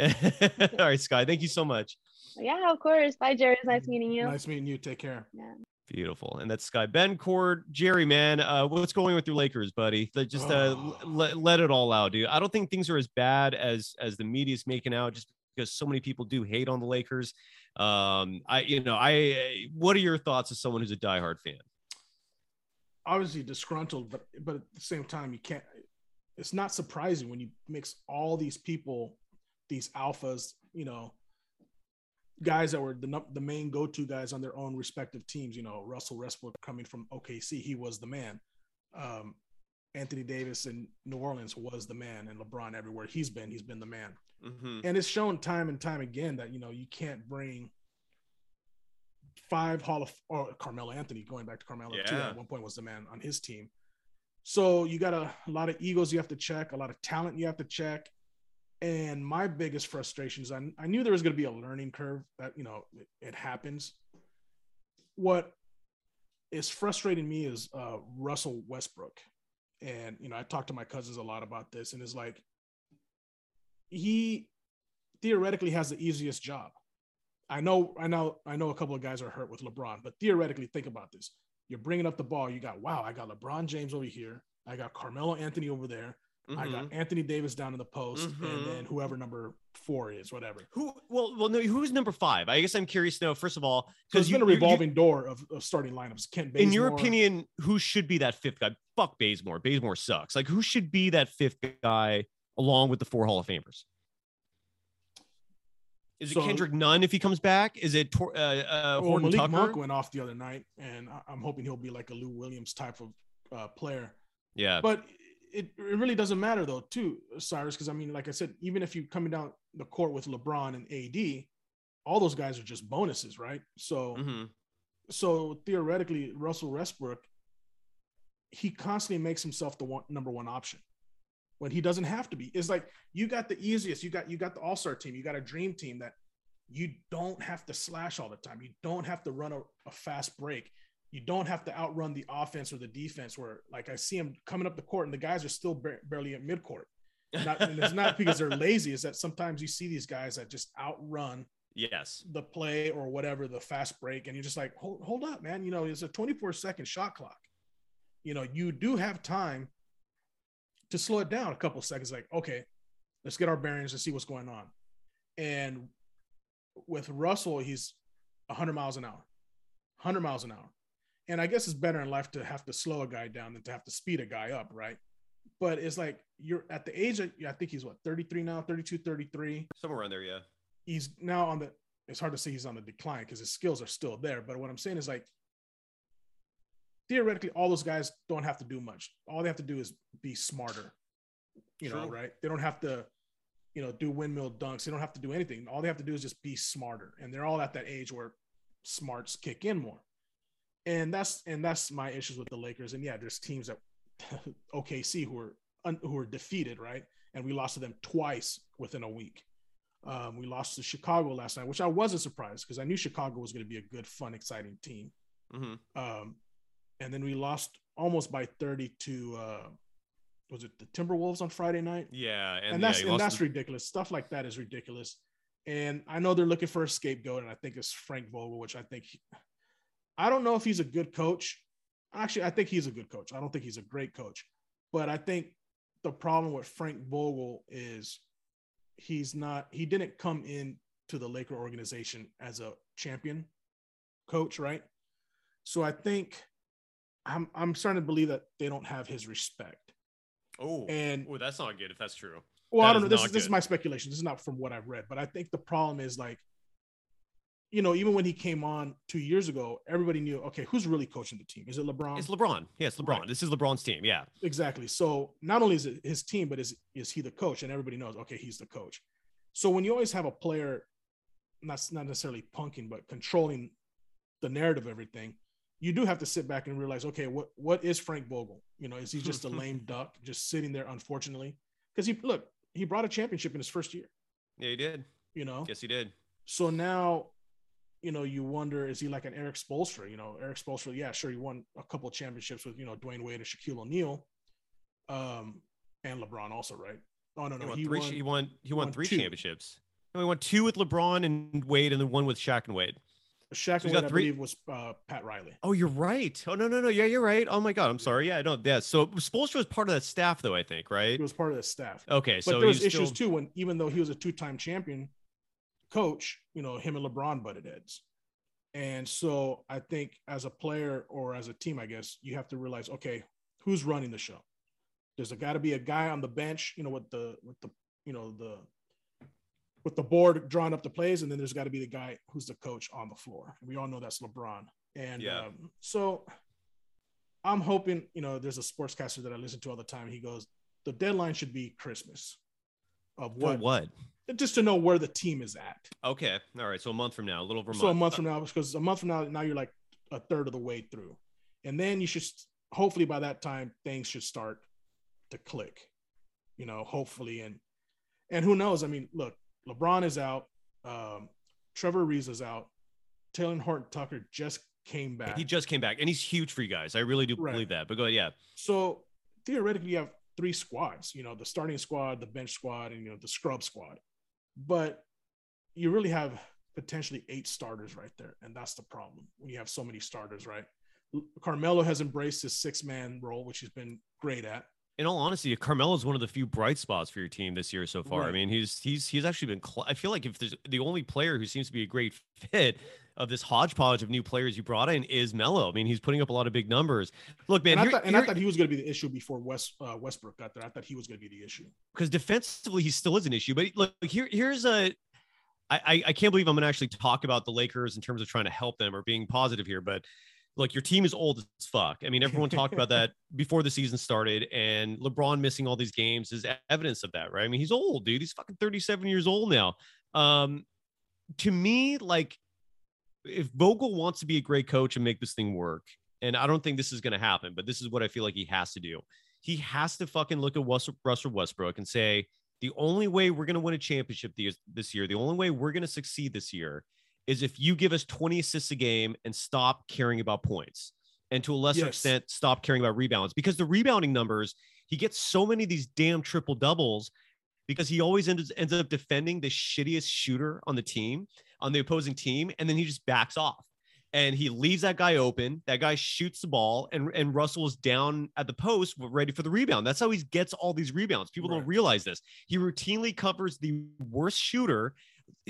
all right, Sky, thank you so much. Yeah, of course. Bye, Jerry. It's nice meeting you. Nice meeting you. Take care. Yeah. Beautiful, and that's Sky Bettencourt, Jerry, man. Uh, what's going with your Lakers, buddy? Like, Just uh, l- let let it all out, dude. I don't think things are as bad as as the media's making out, just because so many people do hate on the Lakers. Um, I you know I what are your thoughts as someone who's a diehard fan? Obviously disgruntled, but but at the same time, you can't. It's not surprising when you mix all these people, these alphas, you know, guys that were the the main go to guys on their own respective teams. You know, Russell Westbrook coming from OKC, he was the man. Um, Anthony Davis in New Orleans was the man, and LeBron everywhere he's been, he's been the man. Mhm. And it's shown time and time again that you know you can't bring five Hall of or Carmelo Anthony going back to Carmelo too. At one point was the man on his team. So you got a, a lot of egos you have to check, a lot of talent you have to check. And my biggest frustration is I, I knew there was going to be a learning curve that you know it, it happens. What is frustrating me is uh, Russell Westbrook, and you know I talked to my cousins a lot about this, and it's like he theoretically has the easiest job. I know, I know, I know. A couple of guys are hurt with LeBron, but theoretically, think about this: you're bringing up the ball. You got wow, I got LeBron James over here. I got Carmelo Anthony over there. I got Anthony Davis down in the post, and Mhm. then whoever number four is, whatever. Who? Well, well, no. Who's number five? I guess I'm curious to know. First of all, So it's you- been a you- you- revolving door of, of starting lineups. Kent Bazemore. in your opinion, who should be that fifth guy? Fuck Bazemore. Bazemore sucks. Like, who should be that fifth guy along with the four Hall of Famers? Is it So- Kendrick Nunn if he comes back? Is it Tor- uh, uh, well, Horton Malik Tucker? Monk went off the other night, and I'm hoping he'll be like a Lou Williams type of uh, player. Yeah. But it, it really doesn't matter though, too, Cyrus, because I mean, like I said, even if you're coming down the court with LeBron and AD, all those guys are just bonuses, right? So, Mhm. so theoretically, Russell Westbrook, he constantly makes himself the one, number one option when he doesn't have to be. It's like you got the easiest. You got you got the All Star team. You got a dream team that you don't have to slash all the time. You don't have to run a, a fast break. You don't have to outrun the offense or the defense. Where like I see him coming up the court and the guys are still ba- barely at midcourt. Not, and it's not because they're lazy. It's that sometimes you see these guys that just outrun Yes. the play or whatever the fast break, and you're just like, hold, hold up, man. You know, it's a 24 second shot clock. You know, you do have time to slow it down a couple seconds. Like, okay, let's get our bearings and see what's going on. And with Russell, he's 100 miles an hour, 100 miles an hour. And I guess it's better in life to have to slow a guy down than to have to speed a guy up, right? But it's like you're at the age of, I think he's what, 33 now, 32, 33 Somewhere around there, yeah. he's now on the it's hard to say he's on the decline because his skills are still there but what i'm saying is like theoretically all those guys don't have to do much. All they have to do is be smarter you know right? They don't have to you know do windmill dunks. They don't have to do anything. All they have to do is just be smarter and they're all at that age where smarts kick in more and that's and that's my issues with the lakers and yeah there's teams that (laughs) okc who are who are defeated right and we lost to them twice within a week um, we lost to Chicago last night, which I wasn't surprised because I knew Chicago was going to be a good, fun, exciting team. Mhm. Um, and then we lost almost by 30 to uh, was it the Timberwolves on Friday night? Yeah, and, And, that's he and that's to- ridiculous. Stuff like that is ridiculous. And I know they're looking for a scapegoat, and I think it's Frank Vogel, which I think he- I don't know if he's a good coach. Actually, I think he's a good coach. I don't think he's a great coach, but I think the problem with Frank Vogel is he's not he didn't come in to the Laker organization as a champion coach, right? So I think I'm I'm starting to believe that they don't have his respect. Oh, and oh, that's not good if that's true. Well, That I don't know. This this is my speculation. This is not from what I've read, but I think the problem is like, you know, even when he came on two years ago, everybody knew, okay, who's really coaching the team? Is it LeBron? It's LeBron. Yeah, it's LeBron. This is LeBron's team. Yeah. Exactly. So not only is it his team, but is is he the coach? And everybody knows, okay, he's the coach. So when you always have a player, not not necessarily punking, but controlling the narrative of everything, you do have to sit back and realize, okay, what what is Frank Vogel? You know, is he just a (laughs) lame duck, just sitting there, unfortunately? Because he look, he brought a championship in his first year. Yeah, he did. You know, Yes, he did. so now, you know, you wonder, is he like an Erik Spoelstra? You know, Erik Spoelstra, yeah, sure, he won a couple of championships with, you know, Dwyane Wade and Shaquille O'Neal, um, and LeBron also, right? Oh no, no, he won three. he won. He won, won three two. championships. No, he won two with LeBron and Wade, and then one with Shaq and Wade. Shaq So and Wade, I believe, was uh, Pat Riley. Oh, you're right. Oh no, no, no. Yeah, you're right. Oh my God, I'm sorry. Yeah, I know. Yeah. So Spoelstra was part of that staff, though. I think, right? He was part of the staff. Okay, but so there was issues still- too when even though he was a two-time champion coach, you know, him and LeBron butted heads. And so I think as a player or as a team, I guess you have to realize, okay, who's running the show? There's a got to be a guy on the bench, you know, with the with the you know the with the board drawing up the plays, and then there's got to be the guy who's the coach on the floor. We all know that's LeBron. And Yeah. um, so I'm hoping, you know, there's a sportscaster that I listen to all the time. He goes, the deadline should be Christmas. Of For what? what? Just to know where the team is at. Okay. All right. So a month from now, a little over a month. So a month from now, because a month from now, now you're like a third of the way through, and then you should hopefully by that time things should start to click, you know, hopefully, and and who knows? I mean, look, LeBron is out, um, Trevor Ariza is out, Talen Horton Tucker just came back. He just came back, and he's huge for you guys. I really do Right. believe that. But go ahead. Yeah. So theoretically, you have three squads. You know, the starting squad, the bench squad, and you know the scrub squad. But you really have potentially eight starters right there, and that's the problem when you have so many starters, right? Carmelo has embraced his six man role, which he's been great at. in all honesty, Carmelo's one of the few bright spots for your team this year so far. I mean, he's he's he's actually been. Cl- I feel like if there's the only player who seems to be a great fit of this hodgepodge of new players you brought in is Melo. I mean, he's putting up a lot of big numbers. Look, man, and I, here- thought, and I thought he was going to be the issue before West uh, Westbrook got there. I thought he was going to be the issue. because defensively he still is an issue. But look, here here's a. I, I I can't believe I'm gonna actually talk about the Lakers in terms of trying to help them or being positive here, but look, your team is old as fuck. I mean, everyone talked about that (laughs) before the season started, and LeBron missing all these games is evidence of that, right? I mean, he's old, dude. He's fucking 37 years old now. Um, to me, like, if Vogel wants to be a great coach and make this thing work, and I don't think this is going to happen, but this is what I feel like he has to do. He has to fucking look at Russell Westbrook and say, the only way we're going to win a championship this, year, the only way we're going to succeed this year is if you give us 20 assists a game and stop caring about points. And to a lesser Yes. extent, stop caring about rebounds because the rebounding numbers, he gets so many of these damn triple doubles because he always ends, ends up defending the shittiest shooter on the team, on the opposing team, and then he just backs off. And he leaves that guy open. That guy shoots the ball, and, and Russell is down at the post, ready for the rebound. That's how he gets all these rebounds. People don't realize this. He routinely covers the worst shooter,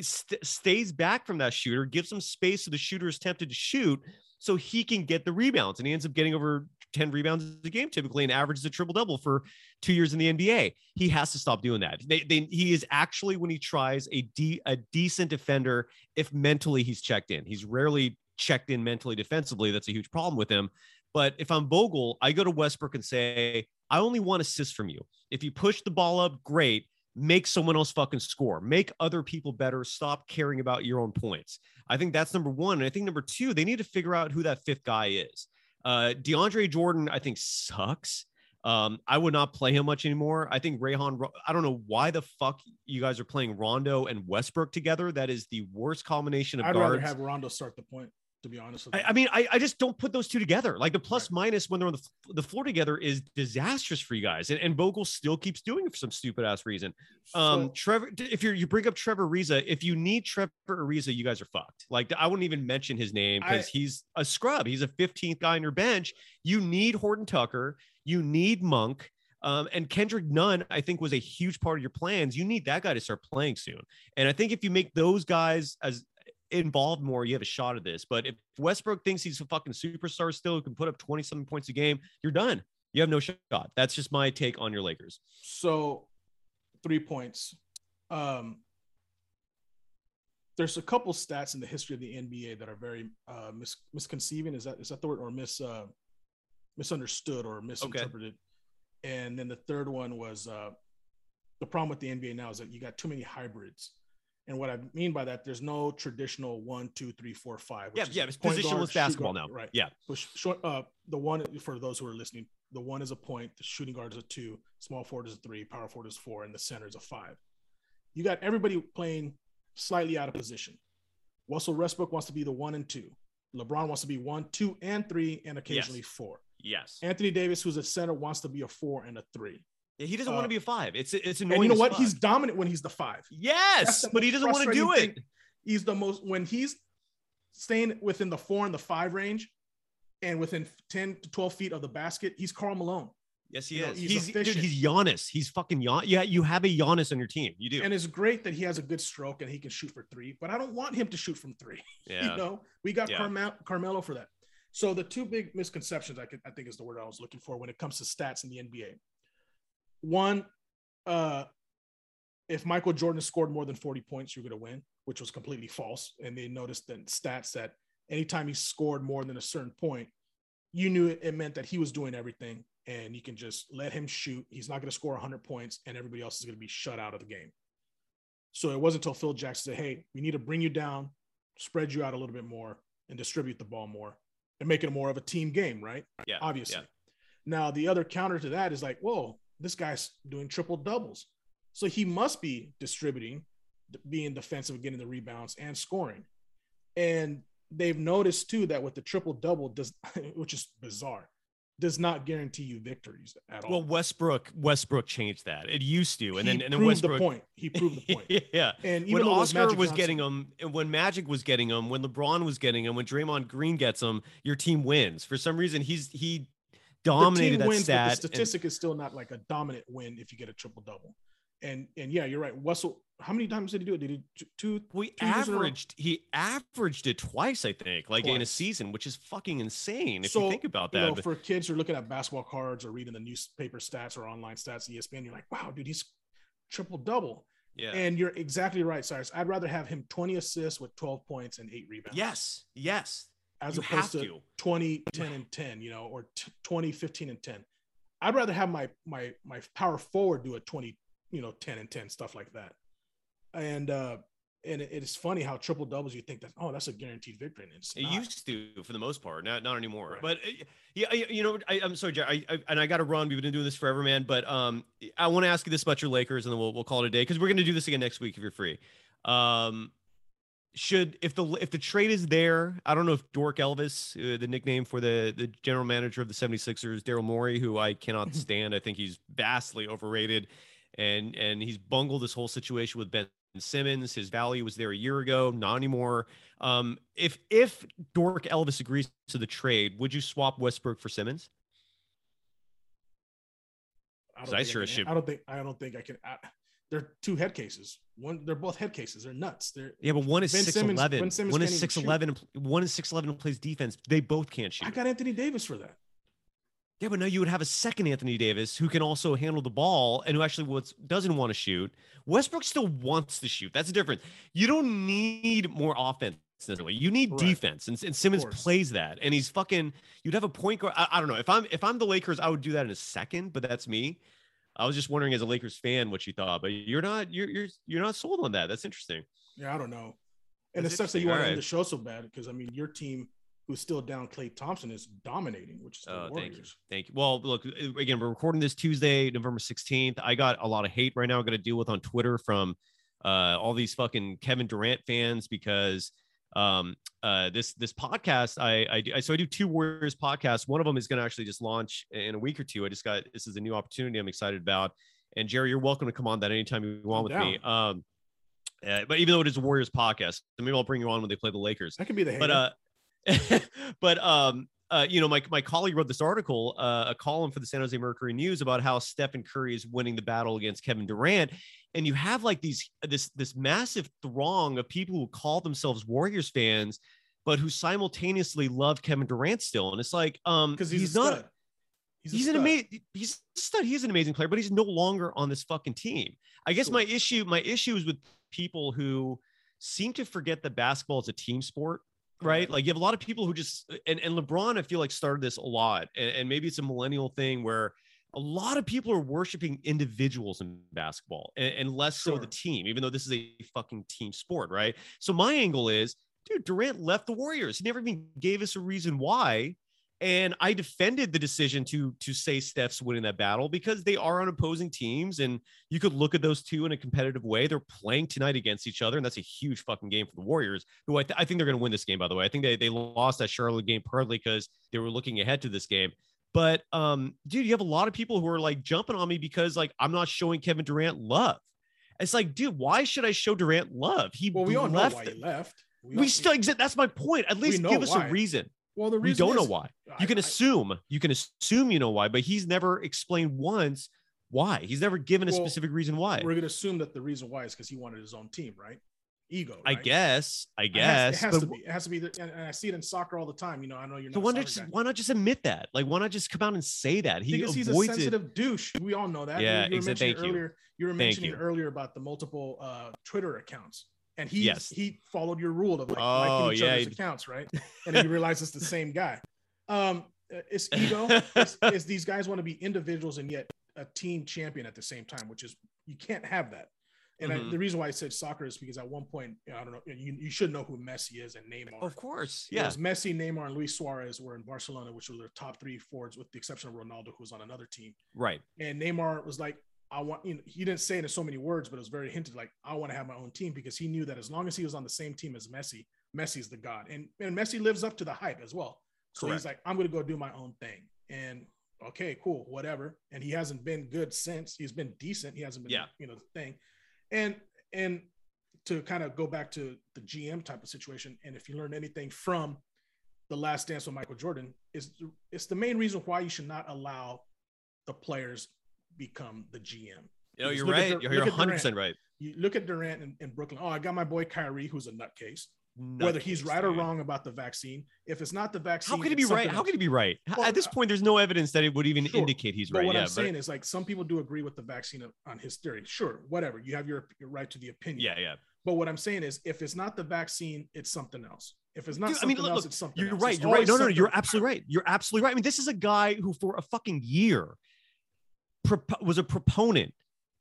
st- stays back from that shooter, gives him space so the shooter is tempted to shoot, so he can get the rebounds. And he ends up getting over 10 rebounds a game typically and averages a triple double for two years in the NBA. He has to stop doing that. They, they, he is actually, when he tries, a, de- a decent defender if mentally he's checked in. He's rarely checked in mentally defensively. That's a huge problem with him. But if I'm Vogel, I go to Westbrook and say, I only want assists from you. If you push the ball up, great. Make someone else fucking score. Make other people better. Stop caring about your own points. I think that's number one. And I think number two, they need to figure out who that fifth guy is. Uh, DeAndre Jordan, I think, sucks. Um, I would not play him much anymore. I think Rajon, I don't know why the fuck you guys are playing Rondo and Westbrook together. That is the worst combination of guards. I'd rather have Rondo start the point, to be honest. With I, you. I mean, I, I just don't put those two together. Like the plus minus when they're on the, the floor together is disastrous for you guys. And, and Vogel still keeps doing it for some stupid ass reason. Um, So- Trevor, if you're, you bring up Trevor Ariza, if you need Trevor Ariza, you guys are fucked. Like I wouldn't even mention his name because he's a scrub. He's a 15th guy on your bench. You need Horton Tucker. You need Monk. Um, and Kendrick Nunn, I think, was a huge part of your plans. You need that guy to start playing soon. And I think if you make those guys as involved more, you have a shot at this. But if Westbrook thinks he's a fucking superstar still, who can put up 20 something points a game, you're done. You have no shot. That's just my take on your Lakers. So, three points. Um, there's a couple stats in the history of the NBA that are very uh, mis- misconceiving. Is that is that the word or mis uh, misunderstood or misinterpreted? And then the third one was uh, the problem with the NBA now is that you got too many hybrids. And what I mean by that, there's no traditional one, two, three, four, five. Yeah, yeah, it's positionless guard, basketball guard, now. right? Yeah. Short, uh, the one for those who are listening, the one is a point, the shooting guard is a two, small forward is a three, power forward is four, and the center is a five. You got everybody playing slightly out of position. Russell Westbrook wants to be the one and two. LeBron wants to be one, two, and three, and occasionally Yes. four. Yes. Anthony Davis, who's a center, wants to be a four and a three. Yeah, he doesn't want Uh, to be a five. It's it's And you know what? fuck. He's dominant when he's the five. Yes, the but he doesn't want to do it. thing. He's the most when he's staying within the four and the five range, and within ten to twelve feet of the basket. He's Karl Malone, Yes, he You know, is. he's He's, dude, he's Giannis. He's fucking Gian. Yeah, you have a Giannis on your team. You do. and it's great that he has a good stroke and he can shoot for three. But I don't want him to shoot from three. (laughs) Yeah. you know, we got Yeah. Carmel- Carmelo for that. So the two big misconceptions I could I think is the word I was looking for when it comes to stats in the NBA. One, uh, if Michael Jordan scored more than 40 points, you're going to win, which was completely false. And they noticed in stats that anytime he scored more than a certain point, you knew it, it meant that he was doing everything and you can just let him shoot. He's not going to score 100 points and everybody else is going to be shut out of the game. So it wasn't until Phil Jackson said, Hey, we need to bring you down, spread you out a little bit more, and distribute the ball more and make it more of a team game, right? Yeah, Obviously. yeah. Now, the other counter to that is like, whoa, this guy's doing triple doubles. So he must be distributing, being defensive, getting the rebounds, and scoring. And they've noticed too that with the triple double does, (laughs) which is bizarre, does not guarantee you victories at all. Well, Westbrook Westbrook changed that. It used to, and He then and then proved the point. He proved the point. (laughs) yeah. And even when was Oscar Magic was getting them, and when Magic was getting them, when LeBron was getting them, when Draymond Green gets them, your team wins. For some reason, he's he dominated the team that wins, stat. but the statistic is still not like a dominant win if you get a triple double. And and yeah, you're right. Russell, how many times did he do it? Did he two? we two years in a row? averaged he averaged it twice, I think, like in a season, which is fucking insane if so you think about you that. know, but- for kids who are looking at basketball cards or reading the newspaper stats or online stats, ESPN, you're like, wow, dude, he's triple double. yeah. And you're exactly right, Cyrus. I'd rather have him 20 assists with 12 points and eight rebounds. yes, yes. As you opposed to, to. 20 10 and 10 you know or t- 20 15 and 10 i'd rather have my my my power forward do a 20 you know 10 and 10 stuff like that and uh and it, it's funny how triple doubles you think that oh that's a guaranteed victory and it's It not. used to for the most part, not not anymore. Right. But uh, yeah, you know, I, I'm sorry, Jerry, I, I, and I got to run. We've been doing this forever, man. But um, I want to ask you this about your Lakers, and then we'll we'll call it a day because we're going to do this again next week if you're free. Um, should if the if the trade is there, I don't know if Dork Elvis, uh, the nickname for the the general manager of the 76ers, Daryl Morey, who I cannot stand. I think he's vastly overrated, and and he's bungled this whole situation with Ben Simmons. His value was there a year ago, not anymore. Um, if if Dork Elvis agrees to the trade, would you swap Westbrook for Simmons? I, I think sure can- should- I don't think I don't think I can I, they're two head cases one they're both head cases they're nuts they're Yeah, but one is six eleven. One is six eleven. One is six eleven and plays defense. They both can't shoot. I got Anthony Davis for that Yeah, but now you would have a second Anthony Davis who can also handle the ball and who actually doesn't want to shoot. Westbrook still wants to shoot. That's the difference. You don't need more offense necessarily. You need defense, and, and Simmons plays that. And he's fucking. You'd have a point guard. I, I don't know if I'm if I'm the Lakers, I would do that in a second. But that's me. I was just wondering as a Lakers fan what you thought, but you're not. You're you're you're not sold on that. That's interesting. yeah I don't know and That's it sucks that you want to All end the show so bad because I mean your team who's still down Klay Thompson is dominating which is the Oh, Warriors thank you. Thank you. Well, look, again, we're recording this Tuesday, November 16th. I got a lot of hate right now I'm to deal with on Twitter from uh, all these fucking Kevin Durant fans because um, uh, this this podcast, I, I, so I do two Warriors podcasts. One of them is going to actually just launch in a week or two. I just got this is a new opportunity I'm excited about. And Jerry, you're welcome to come on that anytime you want with me. Um, uh, but even though it is a Warriors podcast, so maybe I'll bring you on when they play the Lakers that could be the but uh (laughs) but um uh, you know, my, my colleague wrote this article, uh, a column for the San Jose Mercury News about how Stephen Curry is winning the battle against Kevin Durant. And you have like these this this massive throng of people who call themselves Warriors fans, but who simultaneously love Kevin Durant still. And it's like, um, because he's, he's not stud. He's, he's, an amazing he's a stud. He's an amazing player, but he's no longer on this fucking team. I guess Sure. my issue my issue is with people who seem to forget that basketball is a team sport. Right. Like you have a lot of people who just and, and LeBron, I feel like started this a lot. And, and maybe it's a millennial thing where a lot of people are worshiping individuals in basketball and, and less so the team, even though this is a fucking team sport, right? So my angle is, dude, Durant left the Warriors. He never even gave us a reason why. And I defended the decision to to say Steph's winning that battle because they are on opposing teams, and you could look at those two in a competitive way. They're playing tonight against each other, and that's a huge fucking game for the Warriors, who I, th- I think they're going to win this game. By the way, I think they they lost that Charlotte game partly because they were looking ahead to this game. But um, dude, you have a lot of people who are like jumping on me because like I'm not showing Kevin Durant love. It's like, dude, why should I show Durant love? He Well, we all know why he left. we, all- still exist. That's my point. At least give us why. a reason. Well, the We reason don't know is- why. I- You can I- assume. You can assume you know why, but he's never explained once why. He's never given a specific reason why. We're gonna assume that the reason why is because he wanted his own team, right? Ego. I guess. I It has, guess. it has to be. It has to be. The, and, I see it in soccer all the time. You know, I know you're so not. why not just guy. why not just admit that? Like, why not just come out and say that? He because he's a avoids it. sensitive douche. We all know that. Yeah, you, you were mentioning thank earlier. You were mentioning you. earlier about the multiple uh, Twitter accounts, and he Yes. he followed your rule of like Oh, liking each yeah, other's he- accounts, right? (laughs) And then you realize it's the same guy. Um, uh, it's (laughs) ego. it's, it's these guys want to be individuals and yet a team champion at the same time, which is you can't have that. And I, Mhm. the reason why I said soccer is because at one point, I don't know, you, you should know who Messi is and Neymar. Of course. Yeah. Messi, Neymar, and Luis Suarez were in Barcelona, which were their top three forwards, with the exception of Ronaldo, who was on another team. Right. And Neymar was like, I want, you know, he didn't say it in so many words, but it was very hinted like, I want to have my own team because he knew that as long as he was on the same team as Messi, Messi's the god. And, and Messi lives up to the hype as well. So he's like, I'm going to go do my own thing. And okay, cool, whatever. And he hasn't been good since. He's been decent. He hasn't been, Yeah. you know, the thing. And, and to kind of go back to the GM type of situation, and if you learn anything from the last dance with Michael Jordan, is it's the main reason why you should not allow the players become the GM. No, Because you're at right. You're look at 100 Durant. percent right. You look at Durant in, in Brooklyn. Oh, I got my boy Kyrie, who's a nutcase. Whether he's Nutcase, right or wrong about the vaccine, if it's not the vaccine, How could he be right? How could he be right? Well, At this uh, point, there's no evidence that it would even Sure. indicate he's But right. what yeah, I'm but saying is like some people do agree with the vaccine on his theory. Sure, whatever. You have your, your right to the opinion. yeah, yeah. But what I'm saying is if it's not the vaccine, it's something else. If it's not Dude, I something mean, look, else, it's something you're else. right. It's You're right. No, no, no. You're absolutely right. You're absolutely right. I mean, this is a guy who, for a fucking year, was a proponent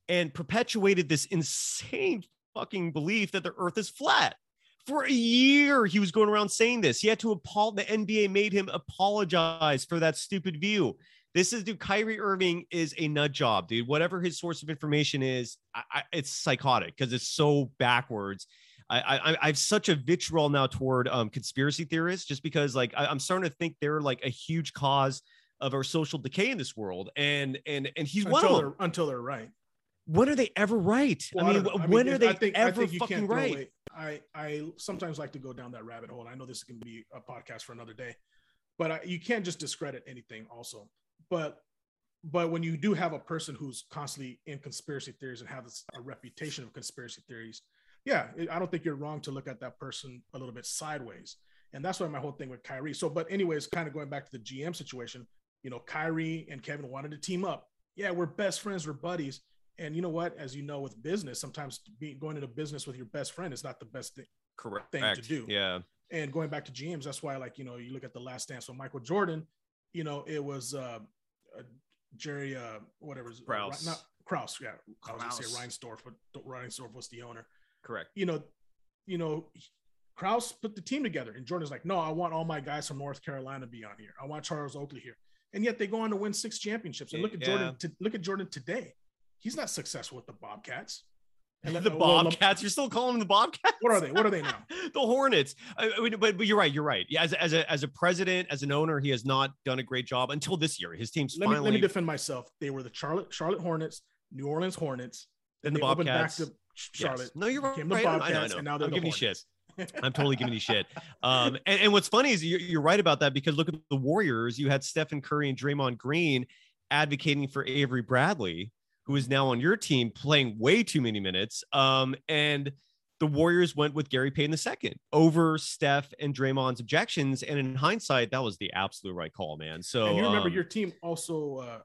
and perpetuated this insane fucking belief that the Earth is flat. For a year, he was going around saying this. He had to apologize. The NBA made him apologize for that stupid view. This is, dude. Kyrie Irving is a nut job, dude. Whatever his source of information is, I, I, it's psychotic because it's so backwards. I, I I have such a vitriol now toward um, conspiracy theorists, just because like I, I'm starting to think they're like a huge cause of our social decay in this world, and and and he's one until of them. they're, until they're right. When are they ever right? Well, I mean, know. wh- when are they I think, ever I fucking right? I I sometimes like to go down that rabbit hole. I know this can be a podcast for another day, but I, you can't just discredit anything. Also, but but when you do have a person who's constantly in conspiracy theories and has a reputation of conspiracy theories, yeah, I don't think you're wrong to look at that person a little bit sideways. And that's why my whole thing with Kyrie. So, but anyways, kind of going back to the GM situation, you know, Kyrie and Kevin wanted to team up. Yeah, we're best friends, we're buddies. And you know what? As you know, with business, sometimes being going into business with your best friend is not the best thing, Correct. thing to do. Yeah. And going back to GMs, that's why, like, you know, you look at the last dance with Michael Jordan, you know, it was uh, uh Jerry, uh, whatever, uh, Krause. not Kraus, yeah. I was gonna Krause. say Reinsdorf, but Reinsdorf was the owner. Correct. You know, you know, Krause put the team together, and Jordan's like, no, I want all my guys from North Carolina to be on here. I want Charles Oakley here, and yet they go on to win six championships. And look at Yeah. Jordan. To, look at Jordan today. He's not successful with the Bobcats. And the well, Bobcats. You're still calling them the Bobcats? What are they? What are they now? (laughs) the Hornets. I, mean, but, but you're right. You're right. Yeah, as, a- as a as a president, as an owner, he has not done a great job until this year. His team's let me, let me defend myself. They were the Charlotte Charlotte Hornets, New Orleans Hornets. Then the Bobcats. Back to Charlotte. Yes. No, you're became the right. I know, I know, I know. and now they're I'm the giving you Hornets. I'm totally giving you shit. Um, and, and what's funny is you're, you're right about that because look at the Warriors. You had Stephen Curry and Draymond Green advocating for Avery Bradley, who is now on your team playing way too many minutes. Um, and the Warriors went with Gary Payton II over Steph and Draymond's objections. And in hindsight, that was the absolute right call, man. So and you remember um, your team also uh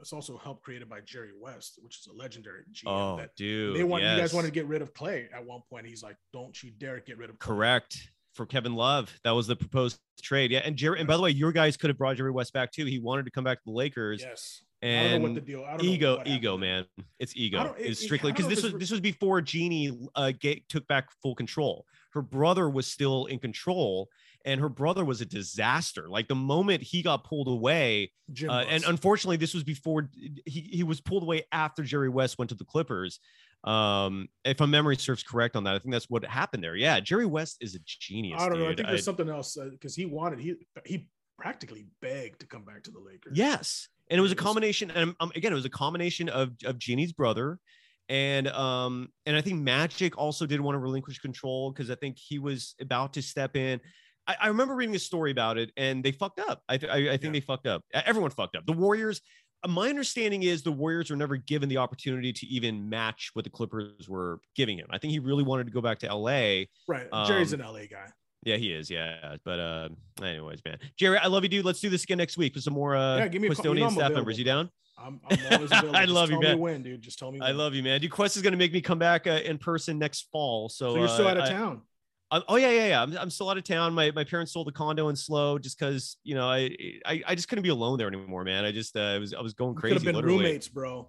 it's also helped created by Jerry West, which is a legendary GM. Oh, that dude, They want you guys yes. wanted to get rid of Klay at one point. He's like, Don't you dare get rid of Klay. correct for Kevin Love. That was the proposed trade. Yeah. And Jerry, and by the way, your guys could have brought Jerry West back too. He wanted to come back to the Lakers. Yes. And I don't know what the deal. I don't know ego, ego, man. It's ego. it- It's strictly because this was it's- this was before Jeanie uh, ga- took back full control. Her brother was still in control, and her brother was a disaster. Like the moment he got pulled away, uh, and unfortunately, this was before he he was pulled away after Jerry West went to the Clippers. Um, if my memory serves correct on that, I think that's what happened there. Yeah, Jerry West is a genius. I don't know. I think there's something else because he wanted he he practically begged to come back to the Lakers. Yes, and it was a combination, and um, again, it was a combination of of Jeanie's brother, and um, and I think Magic also did want to relinquish control because I think he was about to step in. I, I remember reading a story about it, and they fucked up. I th- I, I think they fucked up. Everyone fucked up. The Warriors. uh, My understanding is the Warriors were never given the opportunity to even match what the Clippers were giving him. I think he really wanted to go back to LA. Right. Jerry's Um, an LA guy. Yeah, he is. Yeah, but uh, anyways, man, Jerry, I love you, dude. Let's do this again next week with some more uh, Yeah, give me a Cuestonian I'm staff available, members. You down? I'm, I'm always (laughs) available. I love you, tell me man. when, dude. Just tell me. I love you, man. Dude, Quest is gonna make me come back uh, in person next fall. So, So you're still uh, out of I- town. I- oh yeah, yeah, yeah. I'm, I'm still out of town. My my parents sold the condo in SLO just because you know I, I I just couldn't be alone there anymore, man. I just uh, I was I was going Could crazy. have been literally. roommates, bro.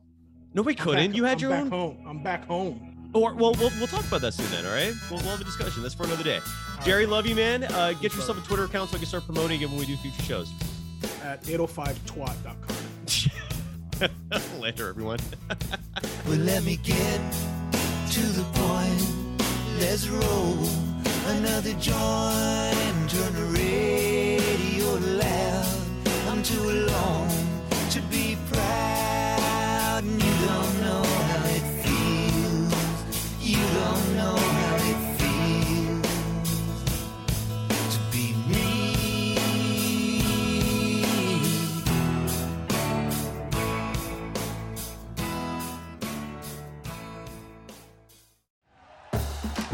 No, we couldn't. back- you had I'm your back own. home. I'm back home. Or well, we'll we'll talk about that soon then. All right, we'll, we'll have a discussion. That's for another day. Jerry, love you, man. Uh, get yourself a Twitter account so I can start promoting it when we do future shows. At 805twat.com. (laughs) Later, everyone. (laughs) Well, let me get to the point. Let's roll another joint turn the radio loud. I'm too alone to be